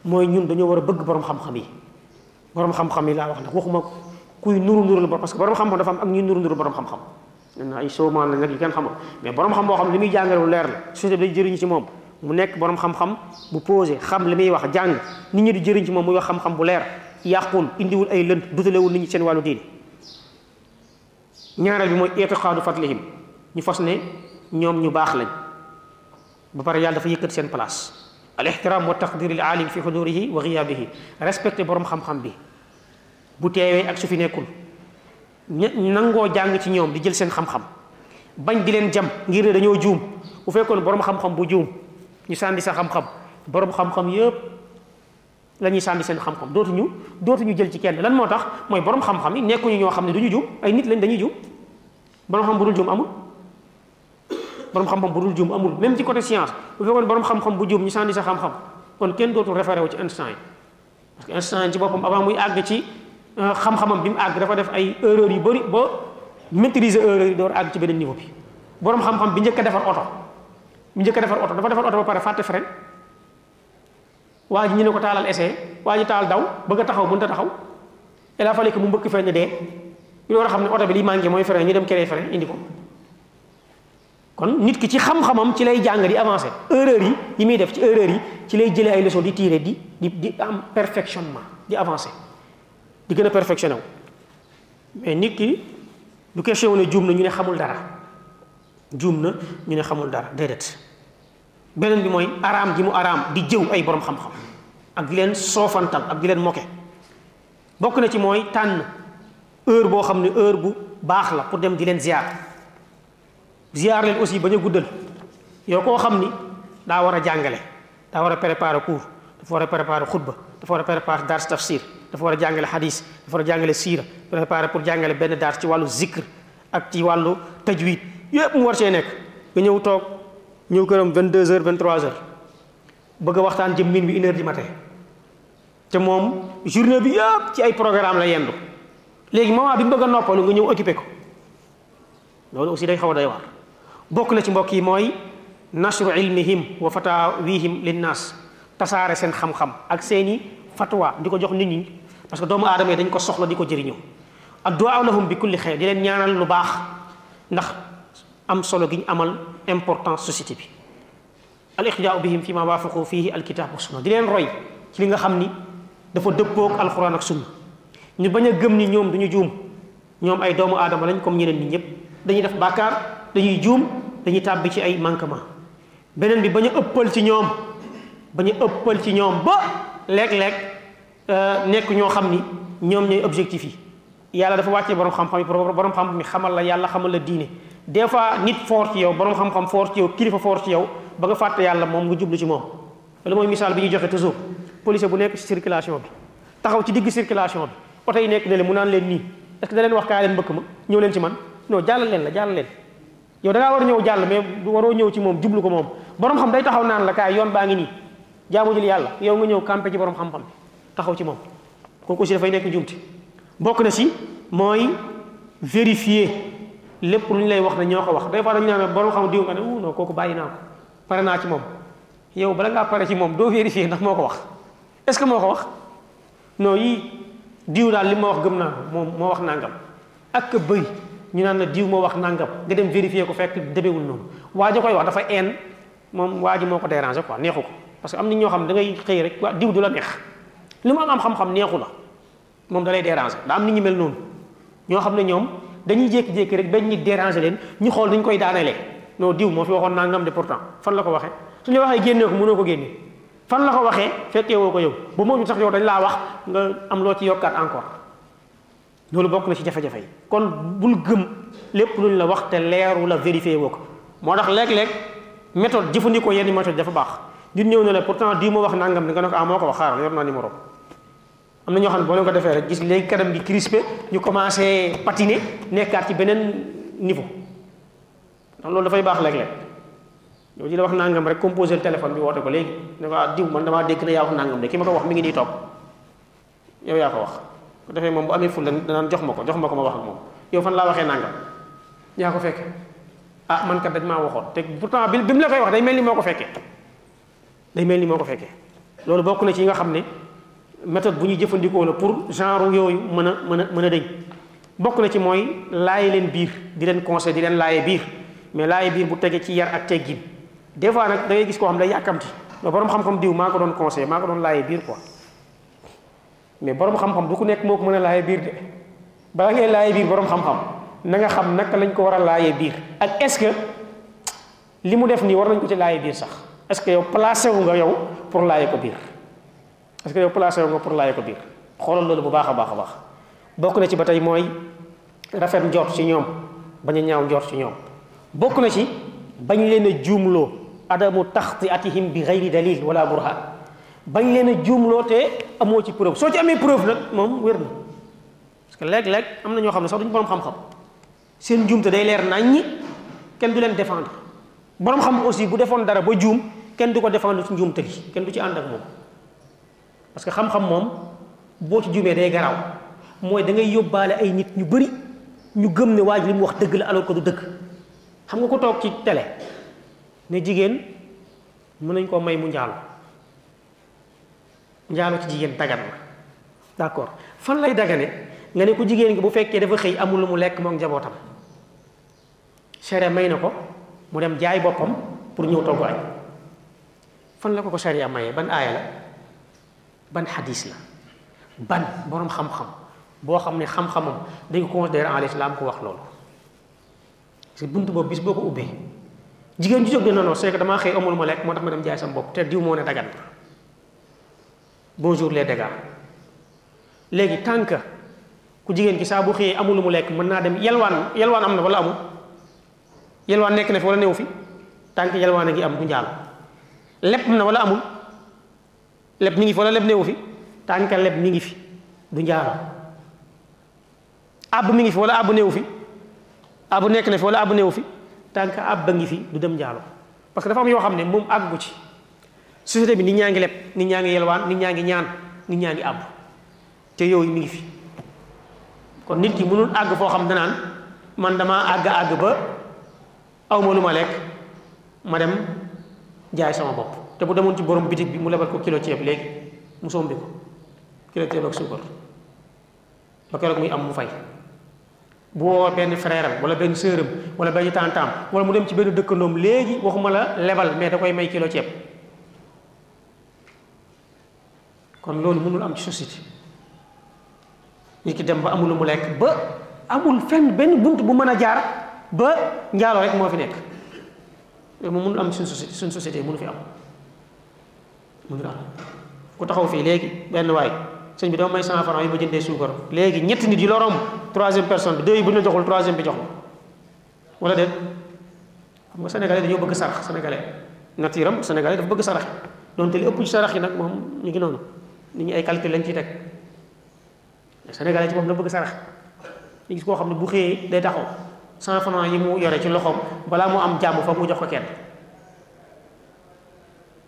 mooy ñun dañoo war a bëgg boroom xam-xam yi borom xam-xam yi laa wax nag waxuma kuy nuru nuru la parce que borom xam-xam dafa am ak ñuy nuru nuru borom xam-xam ñun ay soomaan la nag yu kenn xamul mais borom xam boo xam li muy jàngale lu leer la société bi day jëriñ ci moom mu nekk borom xam-xam bu posé xam li muy wax jàng nit ñi di jëriñ ci moom muy wax xam-xam bu leer yàqul indiwul ay lënt dutalewul nit ñi seen wàllu diin ñaareel bi mooy itiqaadu fatlihim ñu fas ne ñoom ñu baax lañ ba pare yàlla dafa yëkkat seen place al ihtiram wa taqdir al alim fi hudurihi wa ghiyabihi respecté borom xam-xam bi bu teewee ak su fi nekkul ña nangoo jàng ci ñoom di jël seen xam-xam bañ di leen jam ngir ne dañoo juum bu fekkoon borom xam-xam bu juum ñu sànni sa xam-xam borom xam-xam yëpp la ñuy sànni seen xam-xam dootuñu dootuñu jël ci kenn lan moo tax mooy borom xam-xam yi nekkuñu ñoo xam ne du ñu juum ay nit lañ dañuy juum borom xam bu dul juum amul borom xam-xam bu dul juum amul même ci côté science bu fekkoon borom xam-xam bu juum ñu sànni sa xam-xam kon kenn dootul référé wu ci instant yi parce que instant yi ci boppam avant muy àgg ci xam-xamam bi mu àgg dafa def ay erreur yu bëri ba maîtriser erreur yi door àgg ci beneen niveau bi borom xam-xam bi njëkk a defar oto bi njëkk a defar oto dafa defar oto ba pare fàtte frein waa ji ñu ne ko taalal essai waa ji taal daw bëgg a taxaw mënut a taxaw il a fallu que mu mbëkk fenn dee ñu door a xam ne oto bi li manqué mooy frein ñu dem créer frein indi ko kon nit ki ci xam-xamam ci lay jàng di avancé erreur yi yi muy def ci erreur yi ci lay jëlee ay leçon di tirer di di di am perfectionnement di avancé di gën a perfectionné wu mais nit ki du question ne juum na ñu ne xamul dara juum na ñu ne xamul dara déedéet beneen bi mooy araam ji mu araam di jëw ay borom xam-xam ak di leen soofantal ak di leen moke bokk na ci mooy tànn heure boo xam ne heure bu baax la pour dem di leen ziar ziar leen aussi bañ a guddal yow koo xam ni daa war a jàngale daa war a préparer cours dafa war a préparer xutba dafa war a préparer dars tafsir dafa war a jàngale hadis dafa war a jàngale siira préparer pour jàngale benn dars ci wàllu zikr ak ci wàllu tajwid yëpp mu war see nekk nga ñëw toog ñëw këram 22 heures 23 heures bëgg a waxtaan jëm min bi une heure du matin te moom journée bi yëpp ci ay programme la yendu léegi moment bi mu bëgg a noppalu nga ñëw occupé ko loolu aussi day xaw a day war bokk na ci mbokk yi mooy nashru ilmihim wa fatawihim linnaas tasaare seen xam-xam ak seeni fatwa di ko jox nit ñi parce que doomu aadama yi dañ ko soxla di ko jëriñoo adduwaa lahum bi kulli xeer di leen ñaanal lu baax ndax am solo gi ñu amal importance société bi al iqtidaau bihim fi ma waafaqu fihi alkitab wa sunna di leen roy ci li nga xam ni dafa dëppoog alquran ak sunna ñu bañ a gëm ni ñoom duñu juum ñoom ay doomu aadama lañ comme ñeneen ñi ñëpp dañuy def bàkkaar dañuy juum dañuy tàbbi ci ay manquement beneen bi bañ a ëppal ci ñoom bañ a ëppal ci ñoom ba léeg-léeg nekk ñoo xam ni ñoom ñooy objectif yi yàlla dafa wàccee borom xam-xam yi borom xam mi xamal la yàlla xamal la diine des fois nit foor ci yow borom xam-xam foor ci yow kilifa foor ci yow ba nga fàtte yàlla moom nga jublu ci moom loolu mooy misaal bi ñu joxe toujours policier bu nekk ci circulation bi taxaw ci digg circulation bi oto yi nekk ne leen mu naan leen nii est-ce que da leen wax kaay leen mbëkk ma ñëw leen ci man non jàllal leen la jàllal leen yow da ngaa war ñëw jàll mais waroo ñëw ci moom jublu ko moom borom xam day taxaw naan la kaay yoon baa ngi nii jaamu jël yàlla yow nga ñëw campé ci borom xam-xam taxaw ci moom kooku aussi dafay nekk jumti bokk na si mooy vérifier lépp lu ñu lay wax ne ñoo ko wax des fois dañu naan borom xam diw nga ne non kooku bàyyi naa ko pare naa ci moom yow bala ngaa pare ci moom doo vérifier ndax moo ko wax est-ce que moo ko wax non yii diw daal li ma wax gëm naa ko moom moo wax nangam ak bëy ñu naan na diw moo wax nangam nga dem vérifier ko fekk demewul noonu waa ji koy wax dafa een moom waa ji moo ko déranger quoi neexu ko parce que am na ñoo xam da ngay xëy rek waa diw du la neex li mu am am xam-xam neexu la moom da lay déranger daa am nit ñi mel noonu ñoo xam ne ñoom dañuy jékki-jékki rek benn nit déranger leen ñu xool dañ koy daanelee non diw moo fi waxoon naa ngam de pourtant fan la ko waxee suñu la waxee génnee ko mënoo ko génne fan la ko waxee fekkee woo ko yow ba moom sax yow dañ laa wax nga am loo ci yokkaat encore loolu bokk na ci jafe-jafe yi kon bul gëm lépp luñ la wax te leeru la vérifié woo ko moo tax léeg-léeg méthode jëfandikoo yenn méthode dafa baax nit ñëw na la pourtant diw ma wax nangam ne nga ne ko ah moo ko wax xaaral yor naa numéro am na ñoo xam ne boo leen ko defee rek gis léegi kanam gi crispé ñu commencé patiner nekkaat ci beneen niveau ndax loolu dafay baax léeg-léeg yow ji la wax nangam rek composé téléphone bi woote ko léegi ne ko ah diw man damaa dégg na yaa wax nangam de ki ma ko wax mi ngi nii toog yow yaa ko wax bu defee moom bu amee fulla danaan jox ma ko jox ma ko ma wax ak moom yow fan laa waxee nangam yaa ko fekke ah man kat dañ maa waxoon te pourtant bi bi mu la koy wax day mel ni moo ko fekkee day mel ni moo ko fekkee loolu bokk na ci yi nga xam ne méthode bu ñuy jëfandikoo la pour genre yooyu mën a mën a mën a dëñ bokk na ci mooy laaye leen biir di leen conseil di leen laaye biir mais laaye biir bu tegee ci yar ak teggin des fois nag da ngay gis koo xam ne day yàkkamti mais borom xam-xam diw maa ko doon conseil maa ko doon laaye biir quoi mais borom xam-xam du ku nekk moo ko mën a laaye biir de balaa ngay laaye biir borom xam-xam na nga xam naka lañ ko war a laaye biir ak est-ce que li mu def nii war nañ ko ci laaye biir sax est-ce que yow placé wu nga yow pour laaye ko biir est-ce que yow placé wu nga pour laaye ko biir xoolal loolu bu baax a baax a baax bokk na ci ba tey mooy rafet njort ci ñoom bañ a ñaaw njort ci ñoom bokk na ci bañ leen a juumloo adamu taxti atihim bi gayri dalil wala burhan bañ leen a juumloo te amoo ci preuve soo ci amee preuve nag moom wér na parce que léeg-léeg am na ñoo xam ne sax duñu borom xam-xam seen njuumte day leer naññi kenn du leen défendre borom xam aussi bu defoon dara ba juum kenn du ko défendre ci njuumte li kenn du ci ànd ak moom parce que xam-xam moom boo ci juumee day garaaw mooy da ngay yóbbaale ay nit ñu bëri ñu gëm ne waaj li mu wax dëgg la alors que du dëgg xam nga ko toog ci télé ne jigéen mën nañ koo may mu njaalo njaaloo ci jigéen dagan na d'accord fan lay dagane nga ne ku jigéen gi bu fekkee dafa xëy amul lu mu lekk moom njabootam sharia may na ko mu dem jaay boppam pour ñëw togg añ fan la ko ko sharia mayee ban aaya la ban xadis la ban boroom xam-xam boo xam ne xam-xamam dañ ko considéré en l'islam ko wax loolu parce que buntu boobu bis boo ko ubbee jigéen ju jóg de non non c'est que damaa xëy amul ma lekk moo tax ma dem jaay sama bopp te diw moo ne dagan bonjour les dégâts léegi tant que ku jigéen ki saa bu xëyee amul lu mu lekk mën naa dem yelwaan yelwaan am na wala amul yelwaan nekk na fi wala néew fi tant que yelwaan a ngi am bu njaal lépp am na wala amul lépp mi ngi fi wala lépp néew fi tant que lépp mi ngi fi du njaal àbb mi ngi fi wala àbb néew fi àbb nekk na fi wala àbb néew fi tant que àbb ngi fi du dem njaalo parce que dafa am yoo xam ne moom àggu ci société bi nit ñaa ngi leb nit ñaa ngi yelwaan nit ñaa ngi ñaan nit ñaa ngi àbb te yooyu mi ngi fi kon nit ki mënul àgg foo xam danaan man damaa àgg àgg ba aw ma lu ma lekk ma dem jaay sama bopp te bu demoon ci borom bitig bi mu lebal ko kilo ceeb léegi mu sombi ko kilo ceeb ak suukar ba keroog muy am mu fay bu woo benn frère am wala benn sœur am wala benn tantam wala mu dem ci benn dëkkandoom léegi waxuma la lebal mais da koy may kilo ceeb kon loolu mënul am ci société nit ki dem ba amul lu mu lekk ba amul fenn benn bunt bu mën a jaar ba njaaloo rek moo fi nekk loolu moom mënul am suñ société suñ société mënu fi am mu ngi doon ku taxaw fii léegi benn waay sëñ bi dama may cent franc yi ma jëndee suukar léegi ñetti nit yi la romb troisième personne bi deux yi bu ñu la joxul troisième bi jox la wala déet xam nga sénégalais dañoo bëgg sarax sénégalais nature am sénégalais dafa bëgg sarax donte li ëpp ci sarax yi nag moom ñu ngi noonu nit ñi ay calcul lañ ciy teg sénégalais ci moom la bëgg sarax ñu gis koo xam ne bu xëyee day taxaw cent franc yi mu yore ci loxoom balaa mu am jàmm fa mu jox ko kenn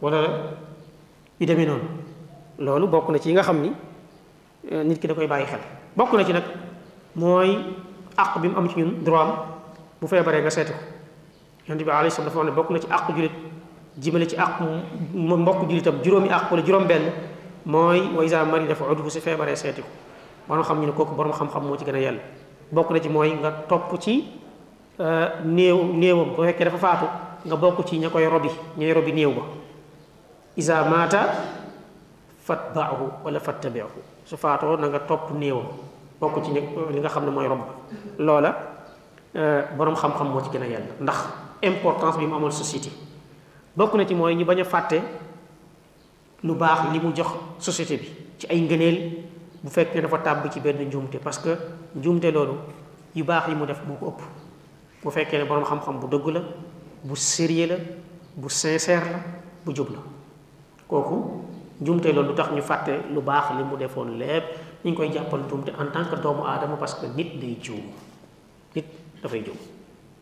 wala yu demee noonu loolu bokk na ci yi nga xam ni euh, nit ki da koy bàyyi xel bokk na ci nag mooy àq bi mu am ci ñun droit am bu feebaree nga seeti ko yonent bi alayhi salaam dafa wax ne bokk na ci àq jullit jimale ci àq mbokk jullitam juróomi àq wala juróom benn mooy wa iza marida fa udhu si feebaree seeti ko borom xam ñu ne kooku borom xam-xam moo ci gën a yell bokk na ci mooy nga topp ci euh, néew néewam bu fekkee dafa faatu nga bokk ci ña koy robi ñooy robi néew ba isa maata fatbaahu wala fattabiahu su faatoo na nga topp néewam bokk ci li nga xam ne mooy rob loola euh, boroom xam-xam moo ci gën a yàlla ndax importance bi mu amal société bokk na ci mooy ñu bañ a fàtte lu baax li mu jox société bi ci ay ngëneel bu fekk ne dafa tàbb ci benn njuumte parce que njuumte loolu yu baax yi mu def moo ko ëpp bu fekkee ne boroom xam-xam bu dëgg la bu sérieux la bu sincère la bu jub la kooku njuumte loolu lu tax ñu fàtte lu baax li mu defoon lépp ñu ngi koy jàppal njuumte en tant que doomu aadama parce que nit day juum nit dafay juum